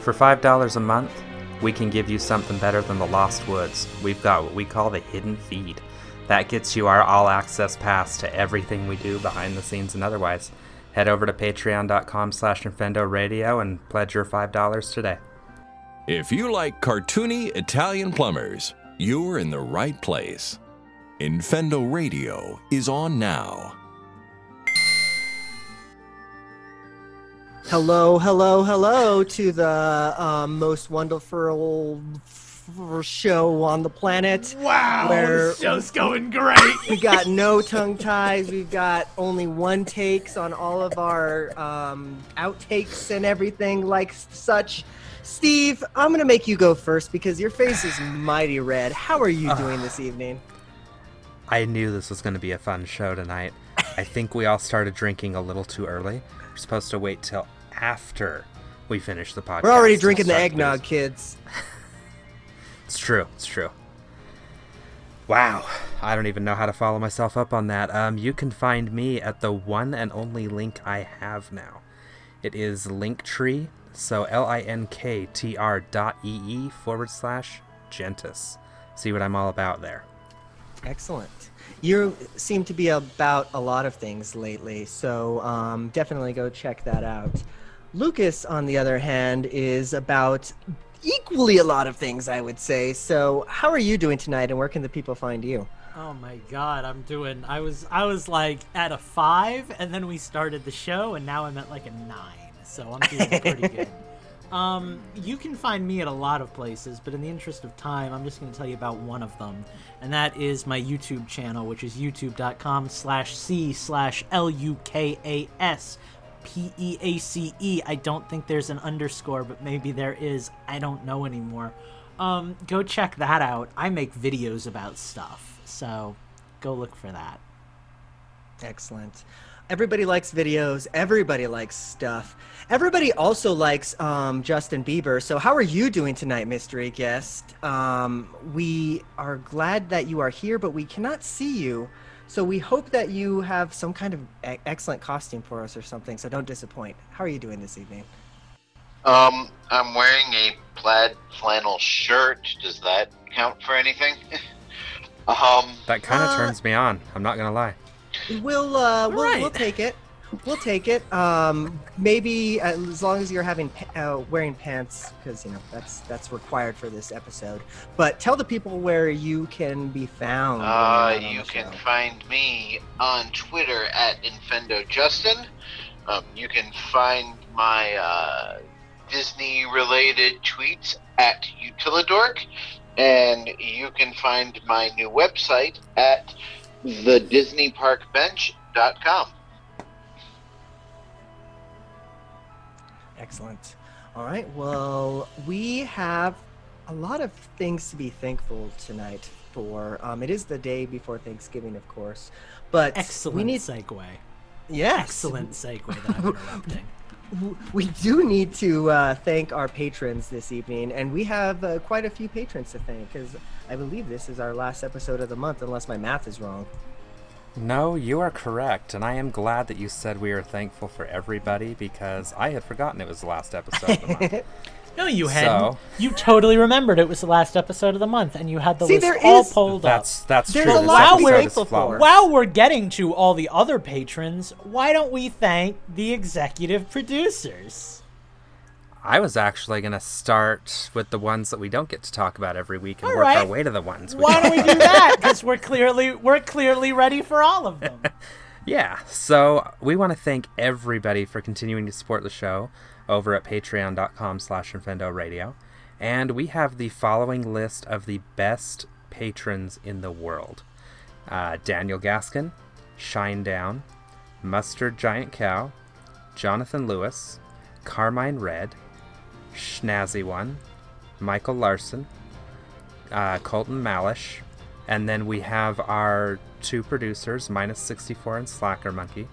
For $5 a month, we can give you something better than the Lost Woods. We've got what we call the Hidden Feed. That gets you our all access pass to everything we do behind the scenes and otherwise. Head over to patreon.com slash Infendo Radio and pledge your $5 today. If you like cartoony Italian plumbers, you're in the right place. Infendo Radio is on now. Hello, hello, hello to the um, most wonderful show on the planet. Wow, Where- this show's going great. We got no tongue ties. We've got only one takes on all of our um, outtakes and everything like such. Steve, I'm gonna make you go first because your face is mighty red. How are you doing this evening? I knew this was going to be a fun show tonight. I think we all started drinking a little too early. We're supposed to wait till after we finish the podcast. We're already drinking the eggnog, kids. It's true. It's true. Wow. I don't even know how to follow myself up on that. Um, you can find me at the one and only link I have now. It is Linktree, so L-I-N-K-T-R dot E-E forward slash Gentis. See what I'm all about there. Excellent. You seem to be about a lot of things lately, so um, definitely go check that out. Lucas, on the other hand, is about equally a lot of things, I would say. So, how are you doing tonight, and where can the people find you? Oh my god, I'm doing. I was I was like at a five, and then we started the show, and now I'm at like a nine. So I'm doing pretty good. Um, you can find me at a lot of places, but in the interest of time, I'm just going to tell you about one of them, and that is my YouTube channel, which is youtube.com p e a c e. I don't think there's an underscore, but maybe there is. I don't know anymore. Um, go check that out. I make videos about stuff, so go look for that. Excellent. Everybody likes videos. Everybody likes stuff. Everybody also likes um, Justin Bieber. So, how are you doing tonight, mystery guest? Um, we are glad that you are here, but we cannot see you. So, we hope that you have some kind of e- excellent costume for us or something. So, don't disappoint. How are you doing this evening? Um, I'm wearing a plaid flannel shirt. Does that count for anything? um, That kind of Uh, turns me on. I'm not going to lie. We'll uh, we'll, right. we'll take it. We'll take it. Um, maybe as long as you're having uh, wearing pants, because you know that's that's required for this episode. But tell the people where you can be found. uh, you're not on you can show. find me on Twitter at InfendoJustin. Um, you can find my uh, Disney-related tweets at Utilidork, and you can find my new website at thedisneyparkbench.com. Excellent. All right. Well, we have a lot of things to be thankful tonight for. Um, it is the day before Thanksgiving, of course, but Excellent we need segue. yes, Excellent segue that I'm interrupting. we do need to uh, thank our patrons this evening, and we have uh, quite a few patrons to thank because I believe this is our last episode of the month, unless my math is wrong. No, you are correct, and I am glad that you said we are thankful for everybody because I had forgotten it was the last episode of the month. No, you hadn't. So- You totally remembered it was the last episode of the month, and you had the See, list there all is- pulled That's that's There's true. a This lot to be episode is thankful for. flawless. While we're getting to all the other patrons, why don't we thank the executive producers? I was actually gonna start with the ones that we don't get to talk about every week and All work our way to the ones. We Why don't we do that? Because we're clearly we're clearly ready for all of them. Yeah, so we want to thank everybody for continuing to support the show over at patreon.com slash Radio. And we have the following list of the best patrons in the world. Uh, Daniel Gaskin, Shine Down, Mustard Giant Cow, Jonathan Lewis, Carmine Red, Schnazzy One, Michael Larson, uh, Colton Malish, and then we have our two producers, Minus 64 and Slacker Monkey.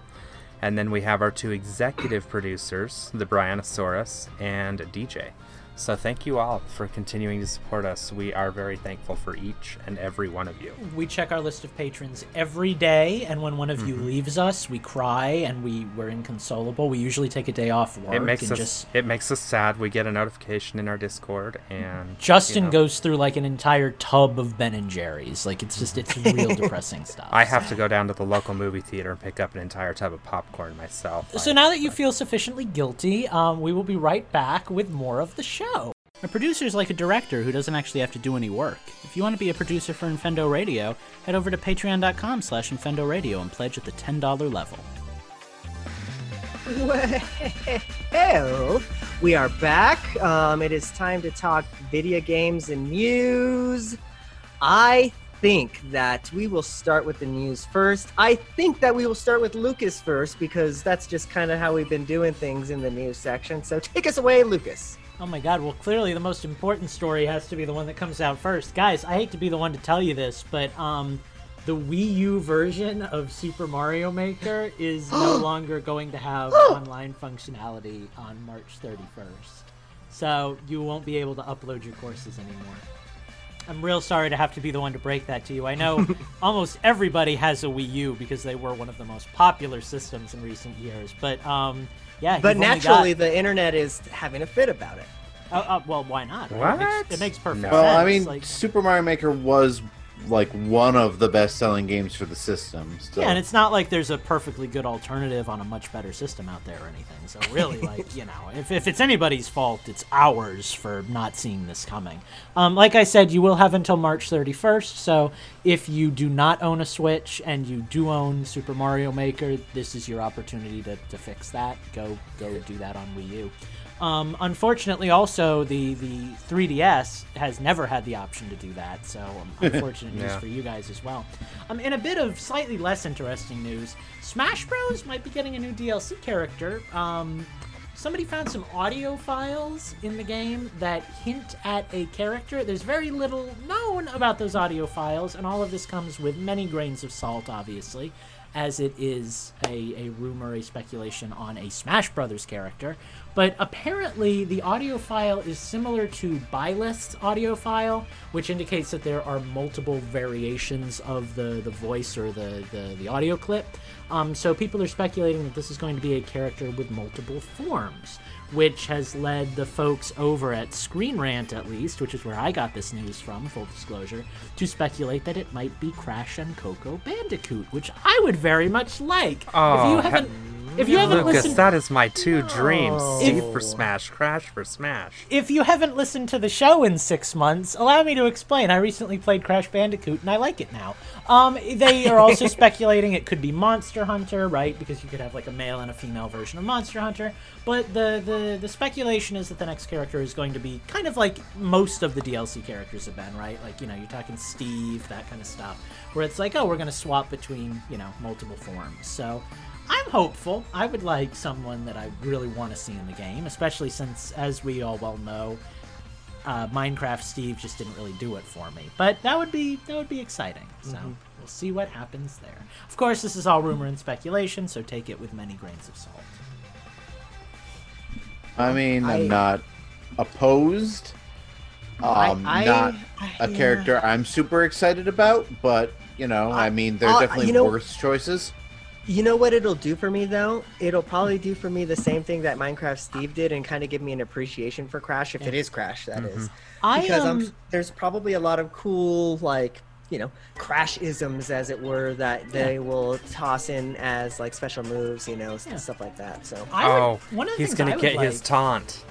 And then we have our two executive producers, the Brianosaurus and DJ. So thank you all for continuing to support us. We are very thankful for each and every one of you. We check our list of patrons every day, and when one of you Mm-hmm. leaves us, we cry and we we're inconsolable. We usually take a day off work It makes and us just it makes us sad. We get a notification in our Discord and Justin you know, goes through like an entire tub of Ben and Jerry's. Like it's just it's real depressing stuff. I have to go down to the local movie theater and pick up an entire tub of popcorn myself. So I- now that you feel sufficiently guilty, um, we will be right back with more of the show. A producer is like a director who doesn't actually have to do any work. If you want to be a producer for Infendo Radio, head over to patreon.com slash Infendo Radio and pledge at the $10 level. Well, we are back. Um, it is time to talk video games and news. I think that we will start with the news first. I think that we will start with Lucas first because that's just kind of how we've been doing things in the news section. So take us away, Lucas. Oh my god, well, clearly the most important story has to be the one that comes out first. Guys, I hate to be the one to tell you this, but um, the Wii U version of Super Mario Maker is no longer going to have online functionality on March 31st. So you won't be able to upload your courses anymore. I'm real sorry to have to be the one to break that to you. I know almost everybody has a Wii U because they were one of the most popular systems in recent years, but um, yeah. But naturally, got- the internet is having a fit about it. Oh, uh, well, why not? right? It, makes, it makes perfect No. sense. Well, I mean, like, Super Mario Maker was like one of the best-selling games for the system. So. yeah, and it's not like there's a perfectly good alternative on a much better system out there or anything. So really, like, you know, if, if it's anybody's fault, it's ours for not seeing this coming. Um, like I said, you will have until March 31st. So if you do not own a Switch and you do own Super Mario Maker, this is your opportunity to, to fix that. Go go do that on Wii U. Um, unfortunately, also the the 3DS has never had the option to do that. So um, unfortunate news Yeah. for you guys as well. Um, in a bit of slightly less interesting news, Smash Bros might be getting a new DLC character. Um, somebody found some audio files in the game that hint at a character. There's very little known about those audio files, and all of this comes with many grains of salt, obviously, as it is a, a rumor, a speculation on a Smash Brothers character. But apparently, the audio file is similar to Byleth's audio file, which indicates that there are multiple variations of the, the voice or the, the, the audio clip. Um, so people are speculating that this is going to be a character with multiple forms, which has led the folks over at Screen Rant, at least, which is where I got this news from, full disclosure, to speculate that it might be Crash and Coco Bandicoot, which I would very much like. if Oh, you haven't, if you haven't Lucas, listened, that is my two dreams. Steve for Smash, Crash for Smash. if you haven't listened to the show in six months, allow me to explain. I recently played Crash Bandicoot, and I like it now. Um, they are also speculating it could be Monster Hunter, right? Because you could have like a male and a female version of Monster Hunter. But the the the speculation is that the next character is going to be kind of like most of the DLC characters have been, right? Like you know, you're talking Steve, that kind of stuff, where it's like, oh, we're going to swap between you know multiple forms. So. I'm hopeful. I would like someone that I really want to see in the game, especially since, as we all well know, uh, Minecraft Steve just didn't really do it for me. But that would be that would be exciting. So we'll see what happens there. Of course, this is all rumor and speculation, so take it with many grains of salt. I mean, I- I'm not opposed. I- Um, I- not I- a yeah. character I'm super excited about, but you know, I, I- mean, there are uh, definitely you know- worse choices. You know what it'll do for me though? It'll probably do for me the same thing that Minecraft Steve did, and kind of give me an appreciation for Crash, if it is Crash, that is. I, Because um, I'm, there's probably a lot of cool, like you know, Crash isms, as it were, that they will toss in as like special moves, you know, Yeah. stuff like that. So I would, oh, one of the he's gonna I get like, his taunt.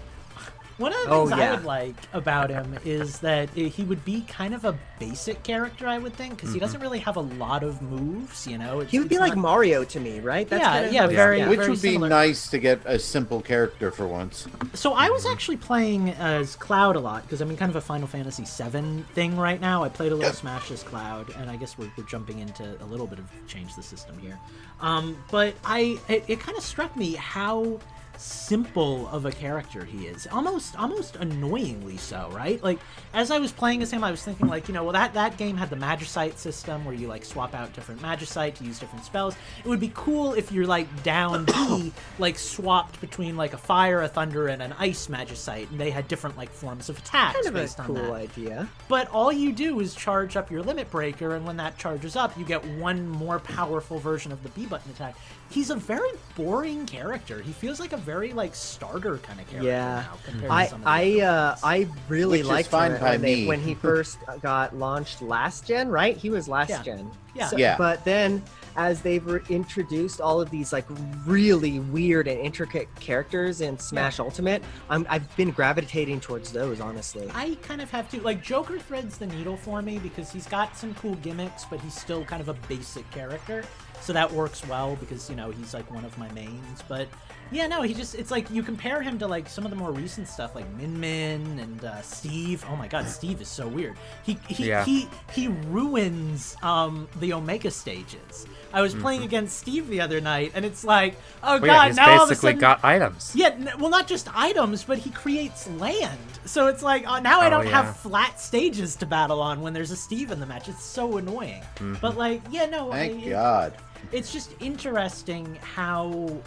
One of the Oh, things I would like about him is that he would be kind of a basic character, I would think, because he doesn't really have a lot of moves. You know, It's- he would be it's like not- Mario to me, right? Yeah, kind of yeah, how- very- Which very would be similar. nice to get a simple character for once. So I was actually playing as Cloud a lot because I'm in kind of a Final Fantasy VII thing right now. I played a little Smash as Cloud, and I guess we're, we're jumping into a little bit of change the system here. Um, but I it, it kind of struck me how simple of a character he is almost almost annoyingly so right like as i was playing as him i was thinking like you know well that that game had the magicite system where you like swap out different magicite to use different spells it would be cool if you're like down b like swapped between like a fire a thunder and an ice magicite and they had different like forms of attacks Kind of a based on cool that idea. but all you do is charge up your limit breaker, and when that charges up, you get one more powerful version of the B button attack. He's a very boring character. He feels like a very like starter kind of character Yeah. now compared I to some of the I uh. I really Which liked fine him by when, they- me. when he first got launched last gen, right? He was last Yeah. gen. Yeah. Yeah. But then, as they've re- introduced all of these like really weird and intricate characters in Smash Ultimate, I'm, I've been gravitating towards those. Honestly. I kind of have to like Joker threads the needle for me because he's got some cool gimmicks, but he's still kind of a basic character. So that works well because you know he's like one of my mains. But yeah, no, he just it's like you compare him to like some of the more recent stuff like Min Min and uh, Steve. Oh my God, Steve is so weird. He he Yeah. he he ruins um the Omega stages. I was playing against Steve the other night, and it's like, oh Mm-hmm. Well, God, he's now all of a basically sudden got items. yeah, well, not just items, but he creates land. So it's like uh, now I Oh, don't yeah. have flat stages to battle on when there's a Steve in the match. It's so annoying. Mm-hmm. But like, yeah, no, Thank I, God. it's just interesting how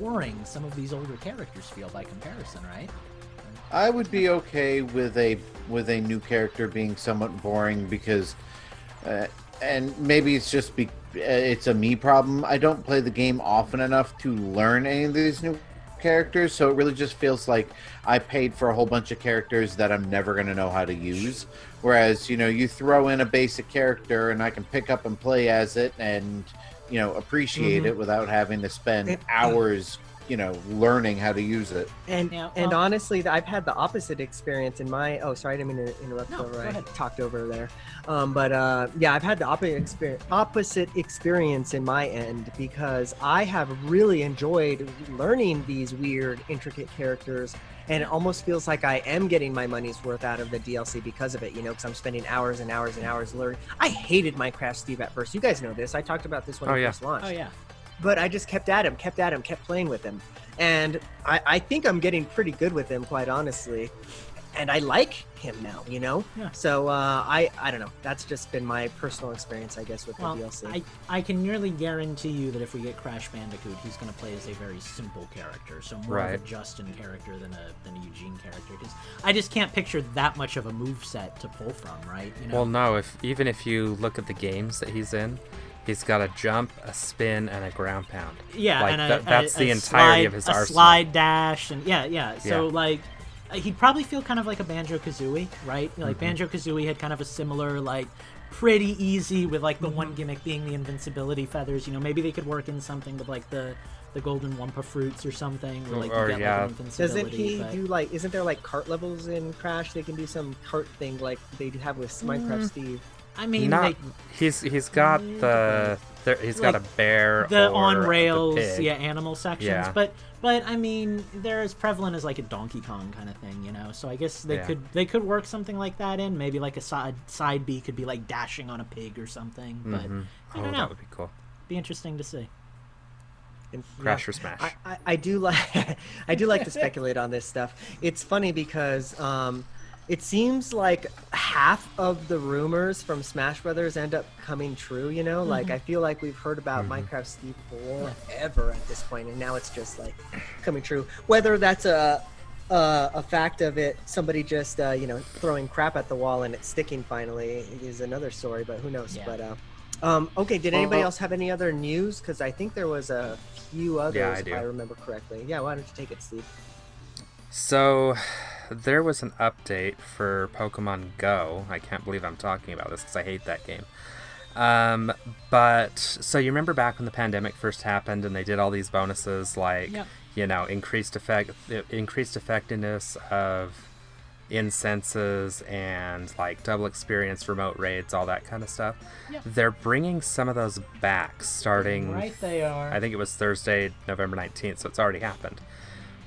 boring some of these older characters feel by comparison, right? I would be okay with a with a new character being somewhat boring because, uh, and maybe it's just be uh, it's a me problem. I don't play the game often enough to learn any of these new characters, so it really just feels like I paid for a whole bunch of characters that I'm never going to know how to use. Whereas you know you throw in a basic character and I can pick up and play as it and you know appreciate it without having to spend It- hours you know learning how to use it. And Yeah, and honestly, I've had the opposite experience in my. Oh, sorry, I didn't mean to interrupt. No, over. go I ahead. talked over there. Um, but uh, yeah, I've had the opposite experience, opposite experience in my end because I have really enjoyed learning these weird, intricate characters, and it almost feels like I am getting my money's worth out of the DLC because of it. You know, because I'm spending hours and hours and hours learning. I hated Minecraft Steve at first. You guys know this. I talked about this when Oh, it yeah. first launched Oh yeah. But I just kept at him, kept at him, kept playing with him, and I, I think I'm getting pretty good with him, quite honestly. And I like him now, you know. Yeah. So uh, I I don't know. That's just been my personal experience, I guess, with Well, the DLC. I, I can nearly guarantee you that if we get Crash Bandicoot, he's going to play as a very simple character, so more of a Justin character than a than a Eugene character. Because I just can't picture that much of a move set to pull from, right? You know? Well, no. If even if you look at the games that he's in, he's got a jump, a spin, and a ground pound. yeah, like and a, that- that's a- the a entirety slide- of his a arsenal. slide dash, and yeah, yeah. So Yeah. like, uh, he'd probably feel kind of like a Banjo Kazooie, right? Like Mm-hmm. Banjo Kazooie had kind of a similar like. Pretty easy with like the Mm-hmm. one gimmick being the invincibility feathers. You know, maybe they could work in something with like the the golden wumpa fruits or something, where like Or- get yeah. like invincibility. Doesn't he but- do like? Isn't there like cart levels in Crash? They can do some cart thing like they have with Minecraft Mm. Steve. I mean, Not. like He's he's got the. There, he's got a bear. the or on rails, pig. yeah, animal sections. Yeah. But but I mean, they're as prevalent as like a Donkey Kong kind of thing, you know. So I guess they Yeah. could they could work something like that in. Maybe like a side side B could be like dashing on a pig or something. But Mhm. I Oh, don't know. that would be cool. Be interesting to see. And, Crash yeah. or Smash. I, I, I do like I do like to speculate on this stuff. It's funny because um, it seems like half of the rumors from Smash Brothers end up coming true. You know, like I feel like we've heard about Minecraft Steve forever at this point, and now it's just like coming true. Whether that's a uh, a fact of it, somebody just uh, you know throwing crap at the wall and it sticking finally is another story. But who knows? Yeah. But uh, um, okay, did anybody Uh, else have any other news? Because I think there was a few others, Yeah, I if do. I remember correctly. Yeah, why don't you take it, Steve? So, there was an update for Pokemon Go. I can't believe I'm talking about this because I hate that game. Um, but so you remember back when the pandemic first happened and they did all these bonuses like Yep. you know increased effect, increased effectiveness of incenses and like double experience remote raids, all that kind of stuff. Yep. They're bringing some of those back starting Right, they are. I think it was Thursday, November 19th, so it's already happened.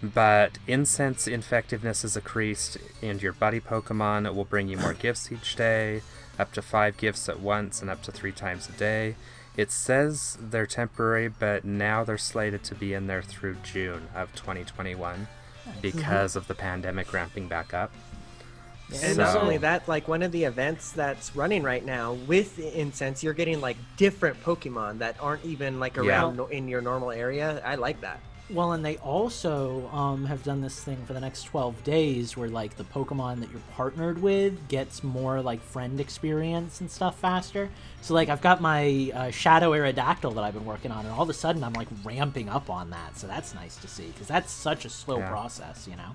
But incense effectiveness is increased, and your buddy Pokemon will bring you more gifts each day, up to five gifts at once and up to three times a day. It says they're temporary, but now they're slated to be in there through June of 2021 mm-hmm. because of the pandemic ramping back up. And So- not only that, like one of the events that's running right now with Incense, you're getting like different Pokemon that aren't even like Yeah. around no- in your normal area. I like that. Well, and they also um, have done this thing for the next 12 days where, like, the Pokemon that you're partnered with gets more, like, friend experience and stuff faster. So, like, I've got my uh, Shadow Aerodactyl that I've been working on, and all of a sudden I'm, like, ramping up on that. So that's nice to see, because that's such a slow Yeah. process, you know?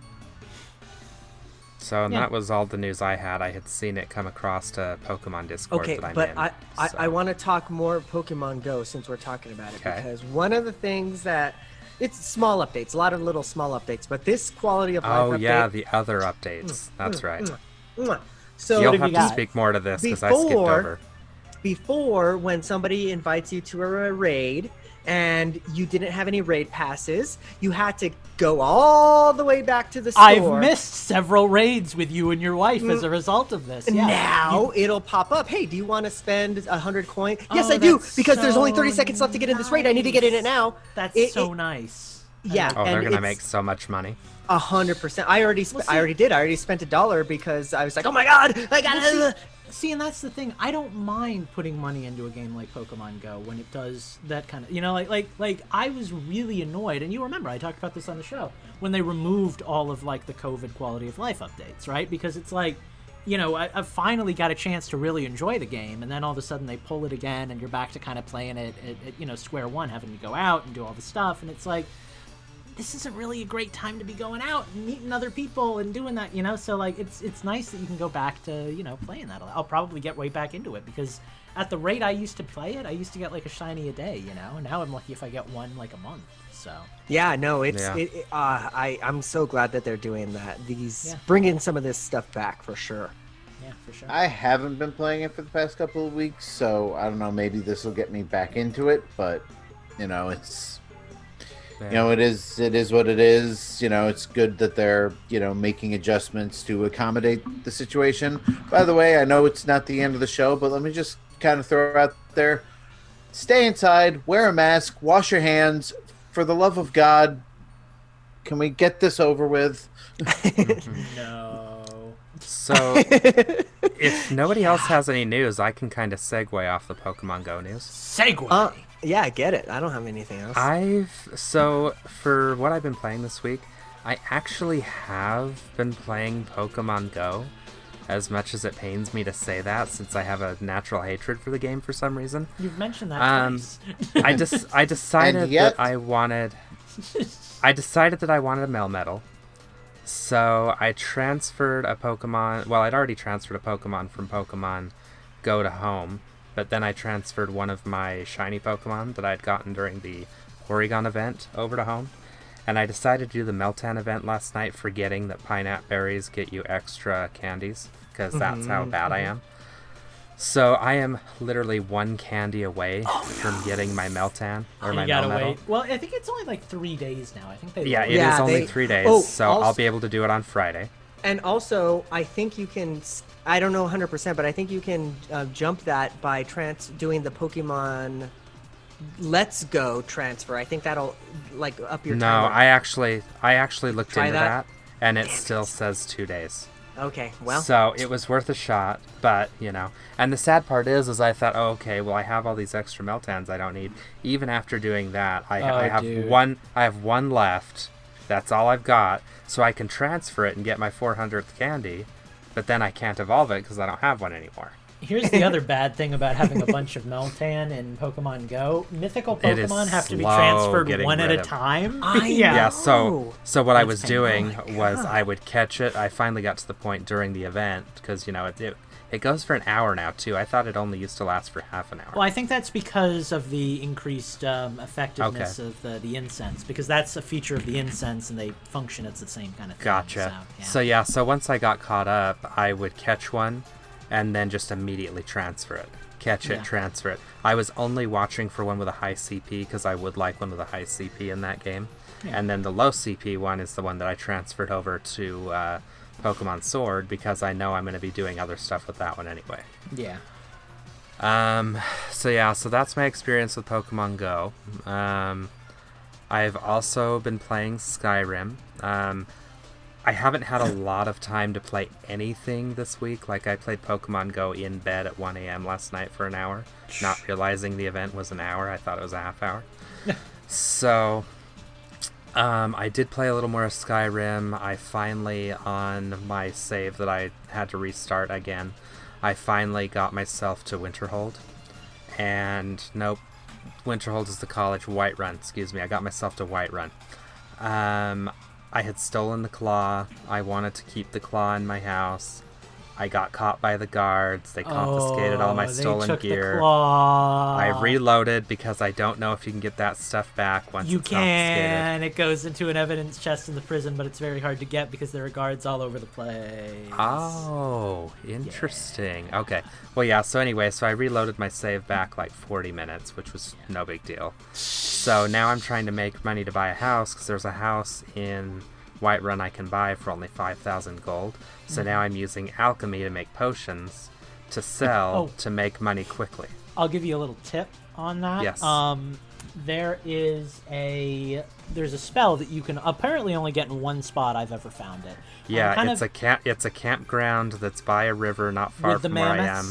So and Yeah. that was all the news I had. I had seen it come across to Pokemon Discord Okay, that I'm but in. I, I, I want to talk more Pokemon Go since we're talking about it Okay. because one of the things that it's small updates, a lot of little small updates, but this quality of life Oh update. yeah, the other updates. Mm, That's mm, right. Mm, so You'll have you to speak more to this because I skipped over. before when somebody invites you to a raid and you didn't have any raid passes, you had to go all the way back to the store. I've missed several raids with you and your wife as a mm. result of this. Yeah. Now it'll pop up. Hey, do you want to spend a hundred coin? Yes, Oh, I do that's because there's only 30 seconds left to get in this raid. I need to get in it now. That's It- so it- nice. Yeah, Oh, they're gonna make so much money. a hundred percent. I already, sp- Well, I already did. I already spent a dollar because I was like, oh my god, I Well, gotta. See, and that's the thing. I don't mind putting money into a game like Pokemon Go when it does that kind of, you know, like like like I was really annoyed, and you remember I talked about this on the show when they removed all of like the COVID quality of life updates, right? Because it's like, you know, I, I've finally got a chance to really enjoy the game, and then all of a sudden they pull it again, and you're back to kind of playing it at, at you know square one, having to go out and do all the stuff, and it's like this isn't really a great time to be going out and meeting other people and doing that, you know. So like, it's it's nice that you can go back to you know playing that. I'll probably get way back into it because at the rate I used to play it, I used to get like a shiny a day, you know. Now I'm lucky if I get one like a month. So Yeah, no, it's. Yeah. It, it- uh, I I'm so glad that they're doing that. These Yeah. bringing some of this stuff back for sure. yeah, for sure. I haven't been playing it for the past couple of weeks, so I don't know. Maybe this will get me back into it, but you know, it's Yeah. You know, it is it is what it is. You know, it's good that they're you know making adjustments to accommodate the situation. By the way, I know it's not the end of the show, but let me just kind of throw out there: stay inside, wear a mask, wash your hands. For the love of God, can we get this over with? no. So, if nobody else has any news, I can kind of segue off the Pokemon Go news. Segue. Uh, yeah, I get it. I don't have anything else. I've so for what I've been playing this week, I actually have been playing Pokemon Go. As much as it pains me to say that, since I have a natural hatred for the game for some reason, You've mentioned that um. I just I decided yet- that I wanted I decided that I wanted a Melmetal. So I transferred a Pokemon. Well, I'd already transferred a Pokemon from Pokemon Go to Home, but then I transferred one of my shiny Pokemon that I'd gotten during the Porygon event over to Home. And I decided to do the Meltan event last night, forgetting that pineapple berries get you extra candies, because that's how mm-hmm, bad I mm-hmm. am. So I am literally one candy away oh, from getting my Meltan or my gotta Melmetal. wait. Well, I think it's only like three days now. I think they. Yeah, it is Yeah, only they- three days, Oh, so I'll be able to do it on Friday. And also, I think you can. S- I don't know 100%, but I think you can uh, jump that by trans doing the Pokemon Let's Go transfer. I think that'll like up your no, timer. I actually, I actually looked Try into that? that, and it still says two days. Okay, well, so it was worth a shot, but you know. And the sad part is, is I thought, oh, okay, well, I have all these extra Meltans I don't need. Even after doing that, I, I Oh, have dude. one. I have one left. That's all I've got, so I can transfer it and get my 400th candy. But then I can't evolve it because I don't have one anymore. Here's the other bad thing about having a bunch of Meltan in Pokemon Go. Mythical Pokemon have to be transferred one at a of- time. I yeah. yeah so so what i was kinda- doing oh was i would catch it i finally got to the point during the event because you know it, it it goes for an hour now too i thought it only used to last for half an hour Well, I think that's because of the increased um, effectiveness Okay. of the, the incense, because that's a feature of the incense, and they function as the same kind of thing. gotcha So, yeah. so yeah so once i got caught up i would catch one and then just immediately transfer it catch it Yeah. transfer it i was only watching for one with a high cp because i would like one with a high cp in that game Yeah. and then the low cp one is the one that i transferred over to uh, pokemon sword because i know i'm going to be doing other stuff with that one anyway yeah. Um, so yeah, so that's my experience with Pokemon Go. Um, I've also been playing Skyrim. Um, I haven't had a lot of time to play anything this week. Like I played Pokemon Go in bed at 1 a.m. last night for an hour, not realizing the event was an hour. I thought it was a half hour. so um, I did play a little more of Skyrim. I finally, on my save that I had to restart again, I finally got myself to Winterhold. And nope, Winterhold is the college. Whiterun, excuse me. I got myself to Whiterun. Um, I had stolen the claw. I wanted to keep the claw in my house. I got caught by the guards. They confiscated all my Oh, stolen gear. claw. I reloaded because I don't know if you can get that stuff back once You it's confiscated. can. It goes into an evidence chest in the prison, but it's very hard to get because there are guards all over the place. Oh, interesting. Okay. Well, yeah, so anyway, so I reloaded my save back like 40 minutes, which was no big deal. So now I'm trying to make money to buy a house because there's a house in Whiterun I can buy for only 5,000 gold. So now I'm using alchemy to make potions to sell Oh. to make money quickly. I'll give you a little tip on that. Yes. Um, there is a there's a spell that you can apparently only get in one spot. I've ever found it. Um, Yeah, kind it's of a camp. It's a campground that's by a river not far from where I am.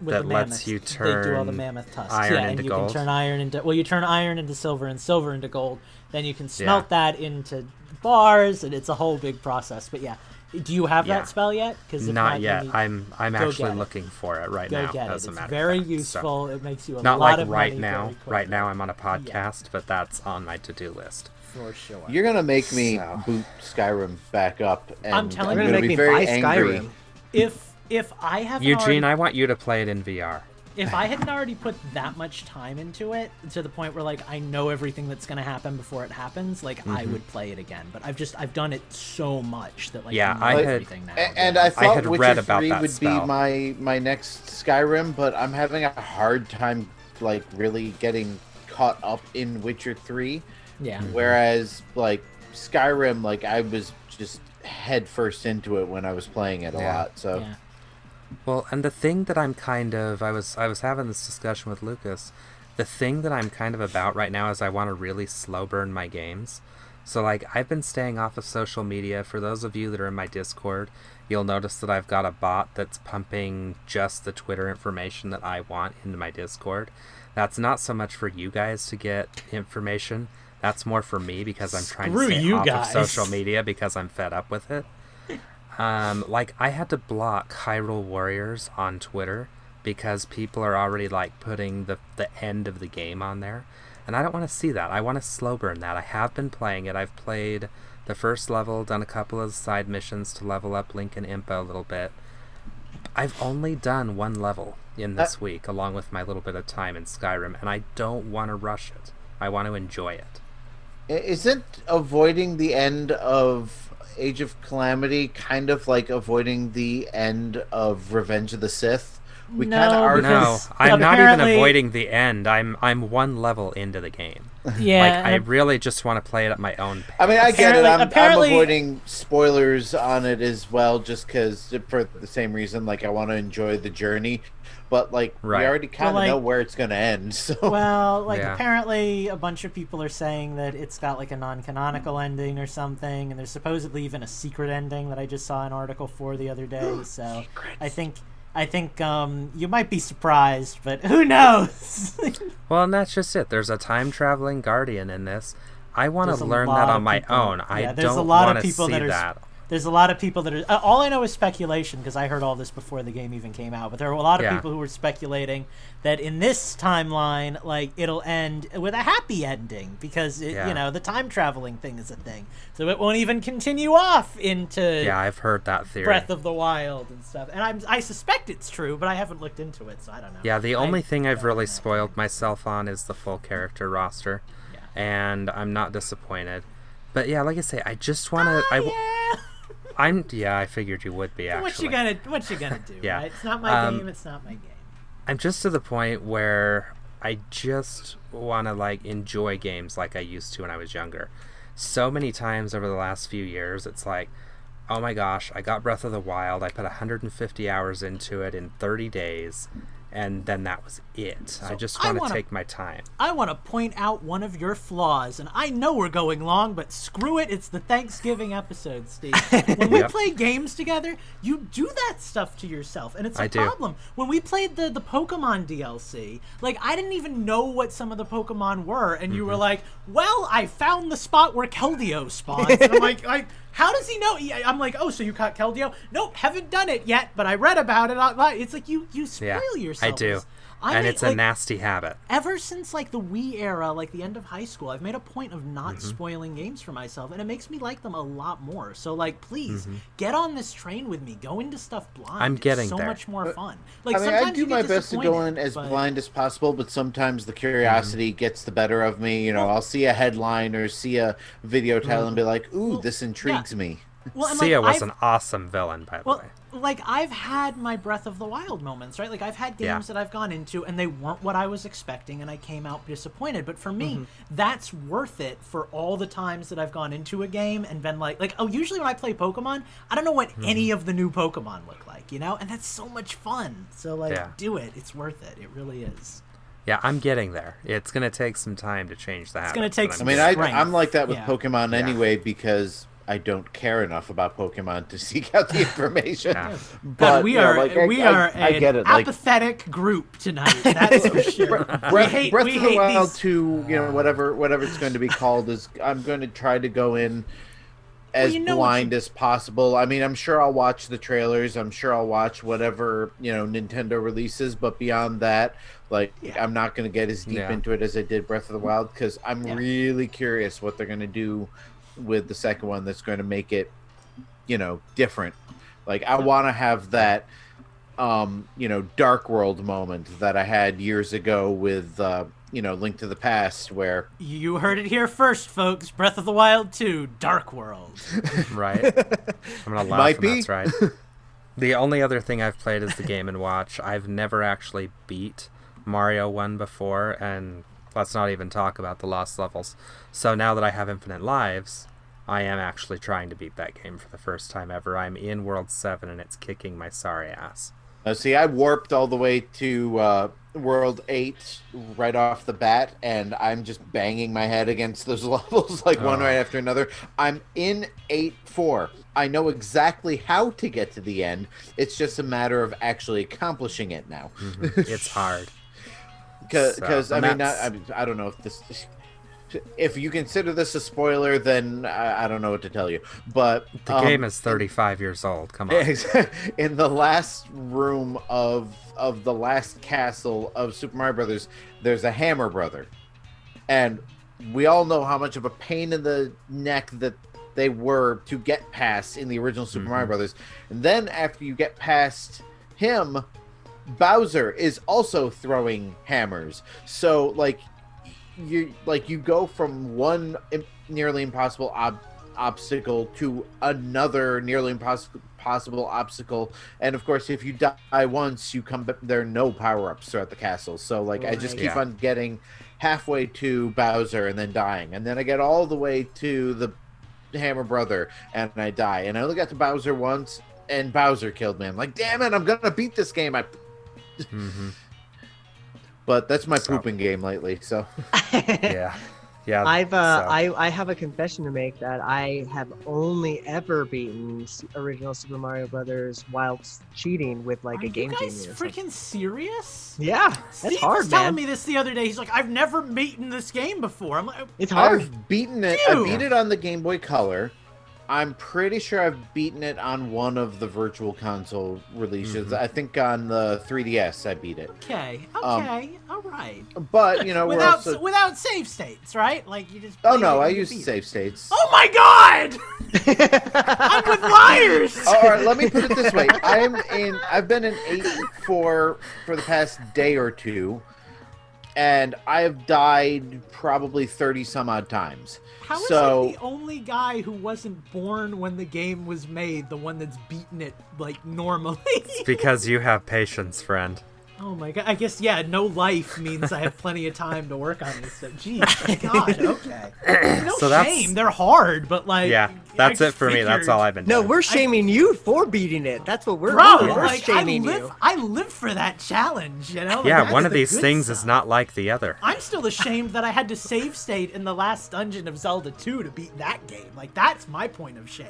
With that the lets mammoths. you They do all the turn mammoth tusks. iron yeah, and into you gold. can turn iron into well, you turn iron into silver and silver into gold. Then you can smelt that into bars, and it's a whole big process. But yeah, do you have Yeah. that spell yet? Because Not yet. I'm I'm go actually looking for it right go now. get it. It's very of fact. So- useful. It makes you a lot more. Not lot like of right money now. Right now I'm on a podcast, but that's on my to-do list. for sure. You're gonna make me So. boot Skyrim back up, and I'm telling You're you. gonna be make me very buy angry. Skyrim. if if I have Eugene, I want you to play it in VR. If I hadn't already put that much time into it to the point where like I know everything that's gonna happen before it happens, like I Mm-hmm. would play it again. But I've just I've done it so much that like Yeah, I, I had- everything now. A- And yeah. I thought had Witcher read about 3 would spell. be my my next Skyrim, but I'm having a hard time like really getting caught up in Witcher 3. yeah. Whereas like Skyrim, like I was just head first into it when I was playing it a Yeah. lot. So yeah. Well, and the thing that I'm kind of I was I was having this discussion with Lucas. The thing that I'm kind of about right now is I want to really slow burn my games. So like I've been staying off of social media. For those of you that are in my Discord, you'll notice that I've got a bot that's pumping just the Twitter information that I want into my Discord. That's not so much for you guys to get information. That's more for me because I'm trying Screw to stay off guys. of social media because I'm fed up with it. Um, like I had to block Hyrule Warriors on Twitter because people are already like putting the the end of the game on there, and I don't want to see that. I want to slow burn that. I have been playing it. I've played the first level, done a couple of side missions to level up Link and Impa a little bit. I've only done one level in this week, along with my little bit of time in Skyrim, and I don't want to rush it. I want to enjoy it. Isn't avoiding the end of Age of Calamity kind of like avoiding the end of Revenge of the Sith? We No, kind of are No, I'm not even avoiding the end. I'm I'm one level into the game. Yeah. like I really just want to play it at my own pace. I mean, I get it. I'm, I'm avoiding spoilers on it as well, just because for the same reason. Like, I want to enjoy the journey, but like Right. we already kind of like- know where it's going to end. So well, like Yeah. apparently a bunch of people are saying that it's got like a non-canonical ending or something, and there's supposedly even a secret ending that I just saw an article for the other day. So I think I think um, you might be surprised, but who knows? Well, and that's just it. There's a time traveling guardian in this. I want to learn that on my people- own. I there's don't lot of want to people see that are that. There's a lot of people that are. Uh, all I know is speculation because I heard all this before the game even came out. But there were a lot of Yeah. people who were speculating that in this timeline, like it'll end with a happy ending because it, Yeah. you know the time traveling thing is a thing, so it won't even continue off into Yeah, I've heard that theory. Breath of the Wild and stuff. And I'm, I suspect it's true, but I haven't looked into it, so I don't know. Yeah, the I only thing I've really know. spoiled myself on is the full character roster, Yeah. and I'm not disappointed. But yeah, like I say, I just want to. I w- Yeah. I'm yeah. I figured you would be actually. What you gonna What you gonna do? Yeah. right? It's not my Um, game. It's not my game. I'm just to the point where I just want to like enjoy games like I used to when I was younger. So many times over the last few years, it's like, oh my gosh, I got Breath of the Wild. I put 150 hours into it in 30 days, and then that was it. I just want to take my time. I want to point out one of your flaws, and I know we're going long, but screw it, it's the Thanksgiving episode, Steve. When we Yep. play games together, you do that stuff to yourself, and it's a I do. problem. When we played the, the Pokemon DLC, like, I didn't even know what some of the Pokemon were, and Mm-hmm. you were like, well, I found the spot where Keldeo spawns. and I'm like, like, how does he know? I'm like, oh, so you caught Keldeo? Nope, haven't done it yet, but I read about it online. It's like you, you spoil Yeah, yourself. I do. I and made- it's a like, nasty habit. ever since like the Wii era, like the end of high school, I've made a point of not Mm-hmm. spoiling games for myself, and it makes me like them a lot more. So like, please Mm-hmm. get on this train with me. Go into stuff blind. I'm It's getting so there. much more fun. Like I mean, sometimes I do you get my best to go in as but- blind as possible, but sometimes the curiosity gets the better of me. You know, I'll see a headline or see a video title and be like, "Ooh, this intrigues me." Well, and, Cia like, was I've- an awesome villain, by the Well, way. Like I've had my Breath of the Wild moments, right? Like I've had games Yeah. that I've gone into and they weren't what I was expecting, and I came out disappointed. But for me, Mm-hmm. that's worth it for all the times that I've gone into a game and been like, like oh, usually when I play Pokemon, I don't know what Mm-hmm. any of the new Pokemon look like, you know, and that's so much fun. So like, Yeah. do it. It's worth it. It really is. Yeah, I'm getting there. It's gonna take some time to change that. It's gonna take I mean, I, Strength. I'm like that with Yeah. Pokemon anyway because I don't care enough about Pokemon to seek out the information. Yeah. But But we you know, are like, I- we I- are I an get it, like- apathetic group tonight. That's for sure. we Breath, hate Breath we of the Wild these. 2, you know, whatever whatever it's going to be called is I'm going to try to go in as you know what blind as possible. I mean, I'm sure I'll watch the trailers. I'm sure I'll watch whatever, you know, Nintendo releases, but beyond that, like Yeah. I'm not going to get as deep Yeah. into it as I did Breath of the Wild cuz I'm Yeah. really curious what they're going to do with the second one that's going to make it, you know, different. Like I want to have that um, you know, dark world moment that I had years ago with uh, you know, Link to the Past where You heard it here first, folks. Breath of the Wild 2, Dark World. right? I'm gonna laugh. Might be. That's right. The only other thing I've played is the Game and Watch. I've never actually beat Mario One before, and let's not even talk about the lost levels. So now that I have infinite lives, I am actually trying to beat that game for the first time ever. I'm in World Seven, and it's kicking my sorry ass. uh, see I warped all the way to uh, World 8 right off the bat and I'm just banging my head against those levels like one Oh. right after another. I'm in 8-4. I know exactly how to get to the end. It's just a matter of actually accomplishing it now. It's hard. Because So, I mean, I, I, don't know if this, if you consider this a spoiler, then I, I don't know what to tell you. But The um, game is 35 years old. Come on. in the last room of of the last castle of Super Mario Brothers, there's a Hammer Brother, and we all know how much of a pain in the neck that they were to get past in the original Super Mario Brothers. And then after you get past him, Bowser is also throwing hammers. So like you like you go from one nearly impossible ob- obstacle to another nearly impossible possible obstacle. And of course if you die once you come back there are no power-ups throughout the castle. So like i just keep Yeah. on getting halfway to bowser and then dying. And then i get all the way to the hammer brother and i die. And i only got to bowser once and bowser killed me. I'm like damn it i'm gonna beat this game. I hmm but that's my So- pooping game lately so Yeah. Yeah. I've uh, so- I I have a confession to make that I have only ever beaten original Super Mario Brothers whilst cheating with like Are a game you guys genie. freaking serious? Yeah, that's Steve hard, was telling me this the other day. He's like, I've never beaten this game before. I'm like, It's hard. I've beaten it. I beat it on the Game Boy Color. I'm pretty sure I've beaten it on one of the Virtual Console releases. Mhm. I think on the 3DS I beat it. okay, Um, okay, all right. But you know, without also. without save states, right? Like you just. Oh no, I use it. save states. Oh my god! I'm with liars. All right, let me put it this way. I'm in. I've been in eight for for the past day or two, and I have died probably thirty some odd times. How is so he the only guy who wasn't born when the game was made, the one that's beaten it like normally? because you have patience, friend. Oh my god! I guess yeah. No life means I have plenty of time to work on this stuff. Jeez, God. Okay. No So that's- shame. They're hard, but like. Yeah, that's it just for me. That's all I've been No, doing. we're shaming you for beating it. That's what we're Bro, doing. We're like I shaming live, you. I live for that challenge. You know. Like, yeah, one of the these good things is not like the other. I'm still ashamed that I had to save state in the last dungeon of Zelda 2 to beat that game. Like that's my point of shame.